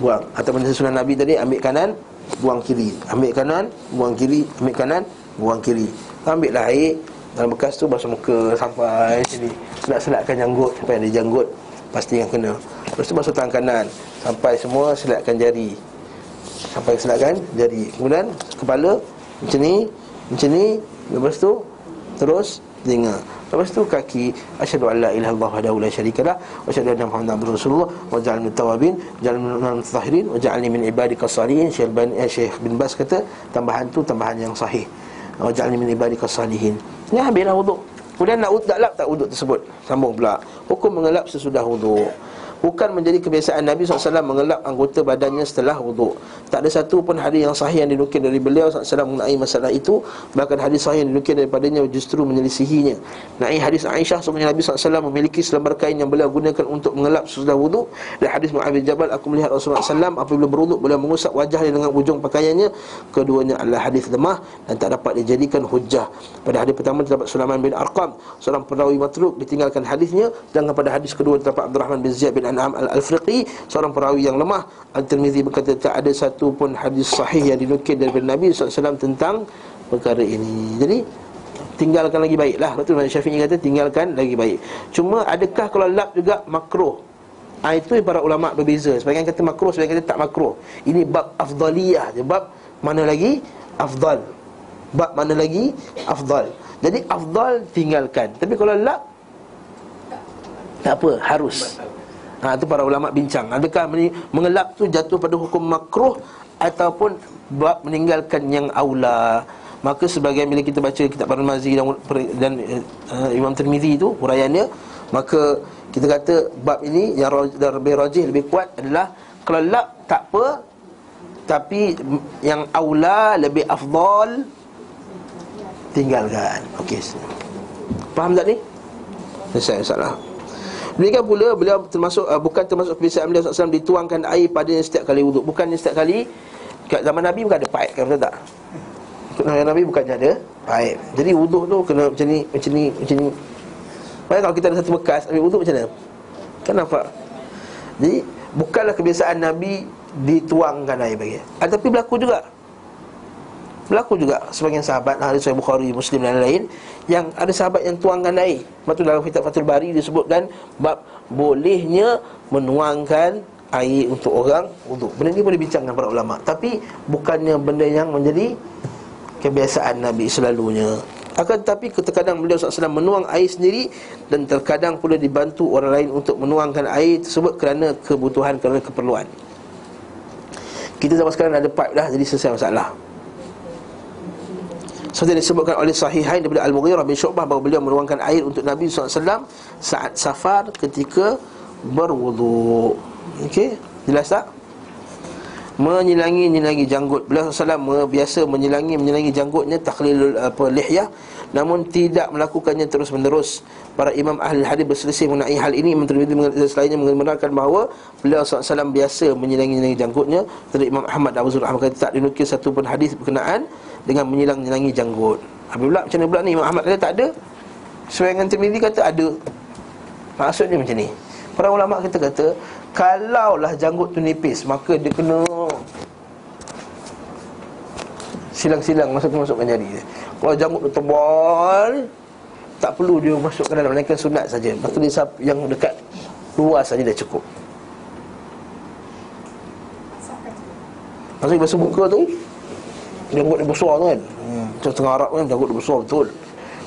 Buang. Atau benda sunnah Nabi tadi Ambil kanan Buang kiri. Ambil kanan Buang kiri. Ambil kanan Buang kiri. Ambil lah air dalam bekas tu basuh muka sampai sini. Selat-selatkan janggut Sampai ada janggut Pasti yang kena. Lepas tu basuh tangan kanan. Sampai semua selatkan jari. Sampai selatkan jari. Kemudian kepala Macam ni Macam ni. Lepas tu Terus telinga. Lepas tu kaki. Asyadu an la ilaha Allah wahdahu la syarikalah Wa asyadu anna Muhammad Abdul Rasulullah. Wa ja'al tawabin Ja'al min mutahirin Wa ja'alni min ibadika salihin eh, Syekh bin Bas kata Tambahan tu tambahan yang sahih. Wa ja'alni min ibadika salihin ini habislah wuduk. Kemudian nak tak lap tak wuduk tersebut? Sambung pula. Hukum mengelap sesudah wuduk Bukan menjadi kebiasaan Nabi SAW mengelap anggota badannya setelah wuduk Tak ada satu pun hadis yang sahih yang dinukil dari beliau SAW mengenai masalah itu. Bahkan hadis sahih yang dinukil daripadanya justru menyelisihinya. Mengenai hadis Aisyah Sebenarnya Nabi SAW memiliki selembar kain yang beliau gunakan untuk mengelap sesudah wuduk Dan hadis Mu'awiyah Jabal Aku melihat Rasulullah SAW apabila berwuduk Beliau mengusap wajahnya dengan ujung pakaiannya. Keduanya adalah hadis lemah Dan tak dapat dijadikan hujah Pada hadis pertama terdapat Sulaiman bin Arqam Seorang perawi matruk ditinggalkan hadisnya. Dan pada hadis kedua terdapat Abdurrahman bin Ziyad bin An'am al-Afriqi Seorang perawi yang lemah. Al-Tirmidhi berkata tak ada satu pun hadis sahih yang dinukil daripada Nabi SAW tentang perkara ini. Jadi tinggalkan lagi baik lah. Betul Imam Syafi'i kata tinggalkan lagi baik. Cuma adakah kalau lap juga makruh? Ha, Itu para ulama' berbeza. Sebagian kata makruh, sebagian kata tak makruh. Ini bab afdaliyah je. Bab mana lagi? Afdal. Bab mana lagi? Afdal. Jadi afdal tinggalkan. Tapi kalau lap Tak apa, harus Ha, itu para ulama bincang Adakah mengelap tu jatuh pada hukum makruh Ataupun bab meninggalkan yang aula Maka sebagian bila kita baca kitab Ibn Mazi dan, dan uh, Imam Tirmizi itu huraiannya maka kita kata bab ini yang lebih rajih lebih kuat adalah kalau lak tak apa tapi yang aula lebih afdal tinggalkan. Okey. Faham tak ni? Saya salah. Demikian pula beliau termasuk uh, bukan termasuk kebiasaan beliau SAW dituangkan air pada setiap kali wuduk. Bukan setiap kali kat zaman Nabi bukan ada pipe kan betul tak? Nabi Nabi bukannya ada Baik Jadi wuduk tu kena macam ni Macam ni Macam ni. Baik kalau kita ada satu bekas Ambil wuduk macam mana? Kan nampak? Jadi Bukanlah kebiasaan Nabi Dituangkan air bagi. Ah, Tapi berlaku juga Berlaku juga Sebagian sahabat Hadis Sahih Bukhari Muslim dan lain-lain Yang ada sahabat yang tuangkan air. Lepas tu dalam kitab Fatul Bari Disebutkan Bab Bolehnya Menuangkan air untuk orang wuduk. Benda ni boleh bincangkan para ulama. Tapi Bukannya benda yang menjadi kebiasaan Nabi selalunya. Akan tetapi terkadang beliau SAW menuang air sendiri Dan terkadang pula dibantu orang lain untuk menuangkan air tersebut Kerana kebutuhan, kerana keperluan. Kita zaman sekarang ada pipe dah, jadi selesai masalah Seperti disebutkan oleh Sahihain daripada Al-Mughirah bin Syu'bah Bahawa beliau menuangkan air untuk Nabi SAW Saat safar ketika berwudu. Okey, jelas tak? menyilangi-nyilangi janggut. Beliau SAW biasa menyilangi-menyilangi janggutnya Takhlilul apa, lihyah. Namun tidak melakukannya terus-menerus. Para imam ahli hadis berselisih mengenai hal ini. Imam Tirmidhi selainnya membenarkan bahawa Beliau SAW biasa menyilangi-nyilangi janggutnya. Dari Imam Ahmad Abu Zurah kata tak dinukil satu pun hadis berkenaan Dengan menyilang-nyilangi janggut. Habis pula macam mana pula ni? Imam Ahmad kata tak ada. Sebagian Tirmidhi kata ada. Maksudnya macam ni. Para ulama kita kata Kalaulah janggut tu nipis Maka dia kena Silang-silang masuk-masukkan jari dia. Kalau janggut tu tebal Tak perlu dia masukkan dalam Melainkan sunat saja. Maka dia yang dekat luas saja dah cukup. Maksudnya basuh muka tu Janggut dia besar tu kan? Hmm. Macam tengah Arab kan janggut dia besar betul.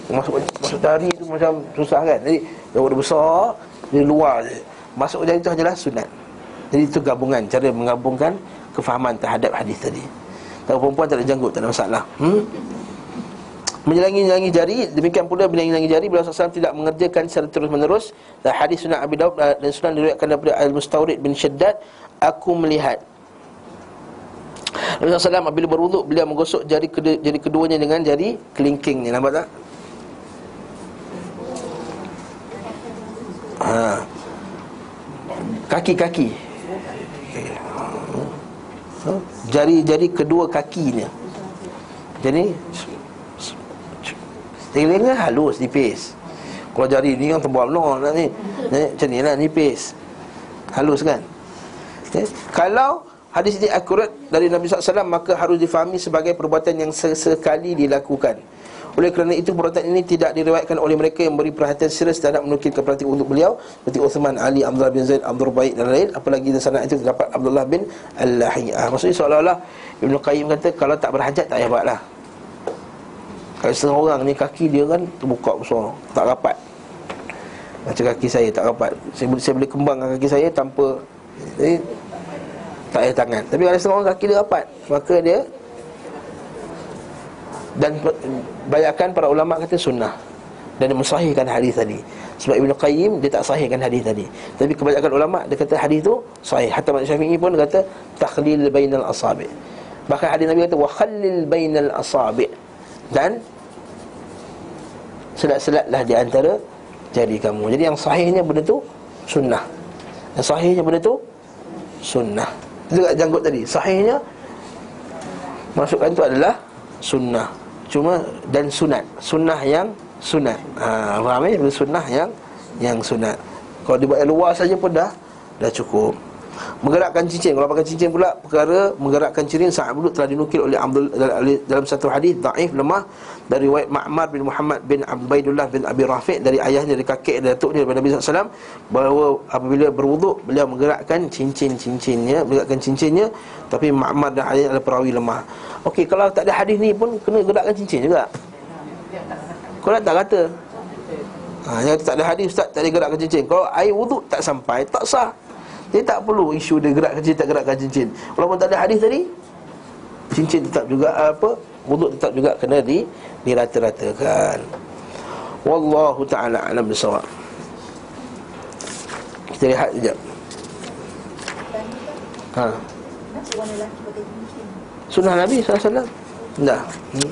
Masuk, masuk jari tu macam susah kan? Jadi janggut dia besar Dia luar je. Masuk jari itu hanyalah sunat. Jadi itu gabungan Cara menggabungkan Kefahaman terhadap hadis tadi. Kalau perempuan tak ada janggut Tak ada masalah. Hmm? Menjelangi-jelangi jari Demikian pula bila menjelangi jari Beliau SAW tidak mengerjakan secara terus-menerus. Dan hadis sunat Abi Daud Dan sunat diriwayatkan daripada Al-Mustawrid bin Syaddad Aku melihat Nabi SAW bila berwuduk Beliau menggosok jari, kedua, jari keduanya dengan jari kelingkingnya. Nampak tak? Ha. Kaki-kaki Jari-jari kedua kakinya. Jadi Telinga halus, nipis. Kalau jari ni yang tebal no, ni, ni, Macam ni lah, nipis. Halus kan? Okay. Kalau hadis ini akurat dari Nabi SAW Maka harus difahami sebagai perbuatan yang sesekali dilakukan oleh kerana itu perbuatan ini tidak diriwayatkan oleh mereka yang beri perhatian serius terhadap menukil keperhatian untuk beliau seperti Uthman, Ali, Abdullah bin Zaid, Abdul Baik dan lain apalagi di sana itu terdapat Abdullah bin Al-Lahiyah. Maksudnya seolah-olah Ibn Qayyim kata kalau tak berhajat tak payah buatlah. Kalau setengah orang ni kaki dia kan terbuka besar, tak rapat. Macam kaki saya tak rapat. Saya, saya boleh kembangkan kaki saya tanpa jadi, tak payah tangan. Tapi kalau setengah orang kaki dia rapat, maka dia dan banyakkan para ulama kata sunnah. Dan mensahihkan hadis tadi. Sebab Ibnu Qayyim dia tak sahihkan hadis tadi. Tapi kebanyakan ulama dia kata hadis tu sahih. Hatta Imam Syafi'i pun kata takhlil bainal asabi. Bahkan hadis Nabi kata wa khallil bainal asabi. Dan selat-selatlah di antara jari kamu. Jadi yang sahihnya benda tu sunnah. Yang sahihnya benda tu sunnah itu janggut tadi. Sahihnya masukkan tu adalah sunnah. Cuma dan sunat. Sunnah yang sunat. Ha, Faham eh? Sunnah yang yang sunat. Kalau dibuat yang luar saja pun dah Dah cukup Menggerakkan cincin. Kalau pakai cincin pula Perkara menggerakkan cincin Sa'ad bin telah dinukil oleh Abdul Dalam satu hadis Da'if lemah Dari riwayat Ma'mar bin Muhammad bin Abaidullah bin Abi Rafiq Dari ayahnya dari kakek dari datuk dia Daripada Nabi SAW Bahawa apabila berwuduk Beliau menggerakkan cincin-cincinnya Menggerakkan cincinnya Tapi Ma'mar dan ayah adalah perawi lemah. Okey kalau tak ada hadis ni pun Kena gerakkan cincin juga. Kau tak kata? Ha, yang tak ada hadis Ustaz tak ada gerakkan cincin. Kalau air wuduk tak sampai Tak sah Dia tak perlu isu dia gerakkan cincin Tak gerakkan cincin Walaupun tak ada hadis tadi Cincin tetap juga apa Wuduk tetap juga kena di Dirata-ratakan Wallahu ta'ala alam bisawab Kita lihat sekejap Ha? Sunnah Nabi SAW Dah hmm.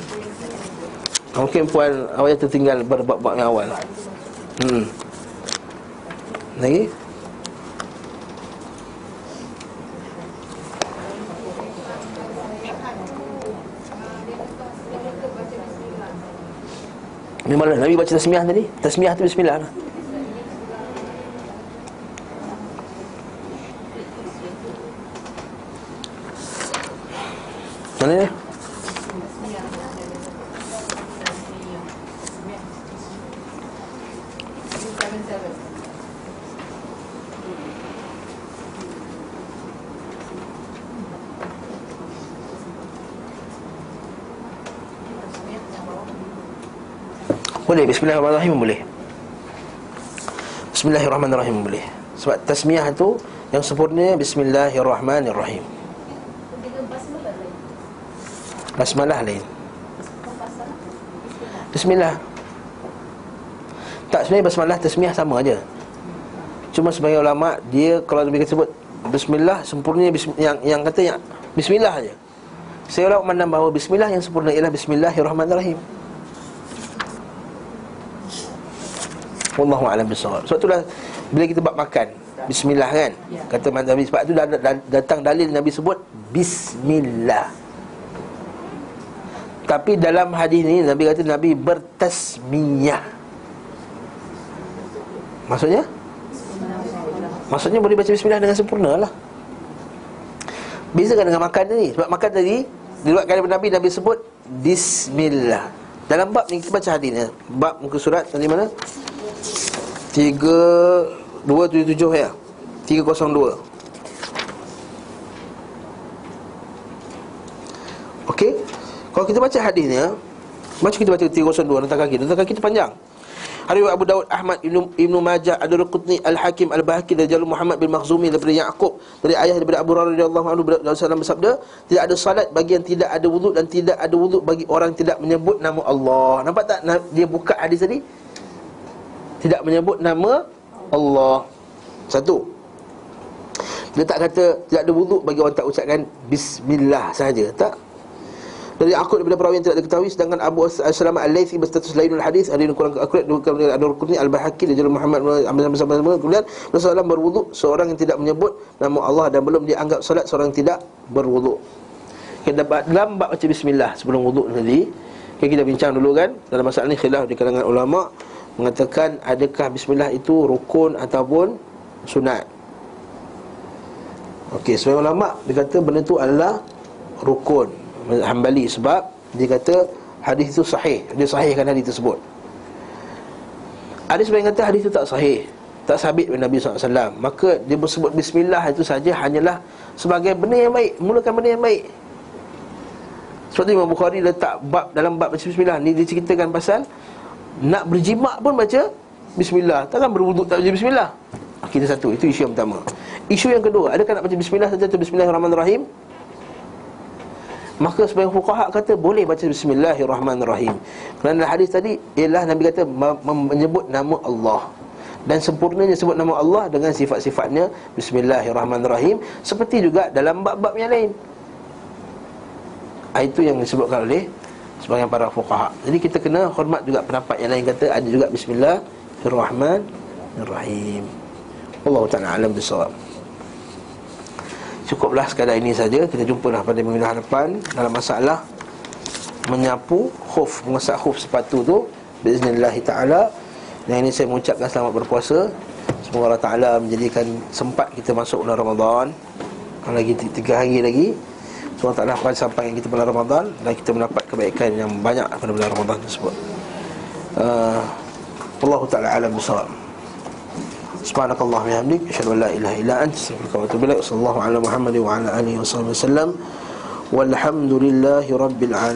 Mungkin puan awak tertinggal berbab-bab yang awal Hmm. Lagi? Di mana? Nabi baca tasmiah tadi? Tasmiah tu bismillah lah. Mana ni? Boleh? Bismillahirrahmanirrahim boleh. Bismillahirrahmanirrahim boleh. Sebab tasmiah tu Yang sempurna Bismillahirrahmanirrahim. Basmalah lain. Bismillah. Tak sebenarnya basmalah tasmiah sama aja. Cuma sebagai ulama Dia kalau lebih sebut Bismillah sempurna yang yang kata yang Bismillah aja. Saya ulama memandang bahawa Bismillah yang sempurna ialah Bismillahirrahmanirrahim Wallahu a'lam bissawab. Sebab itulah bila kita buat makan bismillah kan. Kata Nabi sebab tu dah- datang dalil Nabi sebut bismillah. Tapi dalam hadis ni Nabi kata Nabi bertasmiyah. Maksudnya? Maksudnya boleh baca bismillah dengan sempurna lah. Bezakan dengan makan tadi. Sebab makan tadi diriwayatkan daripada Nabi Nabi sebut bismillah. Dalam bab ni kita baca hadis ni. Bab muka surat tadi mana? 3277 ya 302 Okey Kalau kita baca hadisnya Macam kita baca 302 Rentang kaki Rentang kaki itu panjang Hari Abu Daud Ahmad Ibnu Ibnu Majah Adul Qutni Al Hakim Al Bahaki dari Jalul Muhammad bin Makhzumi daripada Yaqub dari ayah daripada Abu Hurairah radhiyallahu anhu Rasulullah bersabda tidak ada salat bagi yang tidak ada wuduk dan tidak ada wuduk bagi orang yang tidak menyebut nama Allah. Nampak tak dia buka hadis tadi? Tidak menyebut nama Allah. Satu. Dia tak kata tidak ada wuduk bagi orang tak ucapkan bismillah saja. Tak. Dari akut daripada perawi yang tidak diketahui sedangkan Abu As-Salamah Al-Laythi berstatus lainul hadis yang kurang akurat oleh Ad-Darqutni Al-Bahaki dan Jalal Muhammad bersama sama kemudian Rasulullah berwuduk seorang yang tidak menyebut nama Allah dan belum dianggap solat seorang yang tidak berwuduk. Kita dapat dalam bab baca bismillah sebelum wuduk tadi okay, kita bincang dulu kan dalam masalah ni khilaf di kalangan ulama mengatakan adakah bismillah itu rukun ataupun sunat. Okey, sebagai ulama dia kata benda tu adalah rukun. Hambali sebab dia kata hadis itu sahih. Dia sahihkan hadis tersebut. Ada sebagian kata hadis itu tak sahih. Tak sabit oleh Nabi SAW Maka dia bersebut Bismillah itu saja hanyalah Sebagai benda yang baik Mulakan benda yang baik Sebab tu Imam Bukhari letak bab Dalam bab Bismillah Ni dia ceritakan pasal Nak berjimak pun baca Bismillah Takkan berwuduk tak baca Bismillah Kita satu Itu isu yang pertama Isu yang kedua Adakah nak baca Bismillah saja atau Bismillahirrahmanirrahim Maka sebagian fuqaha kata boleh baca bismillahirrahmanirrahim. Kerana hadis tadi ialah Nabi kata me- me- menyebut nama Allah. Dan sempurnanya sebut nama Allah dengan sifat-sifatnya bismillahirrahmanirrahim seperti juga dalam bab-bab yang lain. Ah, Itu yang disebutkan oleh sebagian para fuqaha. Jadi kita kena hormat juga pendapat yang lain kata ada juga bismillahirrahmanirrahim. Allah Taala alam bisawab. Cukuplah sekadar ini saja Kita jumpalah pada minggu hadapan Dalam masalah Menyapu khuf Mengesak khuf sepatu tu Bismillah ta'ala Dan ini saya mengucapkan selamat berpuasa Semoga Allah Ta'ala menjadikan sempat kita masuk bulan Ramadan Lagi tiga hari lagi Semoga Allah Ta'ala akan sampai kita bulan Ramadan Dan kita mendapat kebaikan yang banyak pada bulan Ramadan tersebut. Uh, Allah Ta'ala alam bersalam Subhanakallah wa hamdik Asyadu la ilaha ila anta Assalamualaikum warahmatullahi wabarakatuh Assalamualaikum warahmatullahi wabarakatuh Assalamualaikum warahmatullahi wabarakatuh Walhamdulillahi rabbil alamin.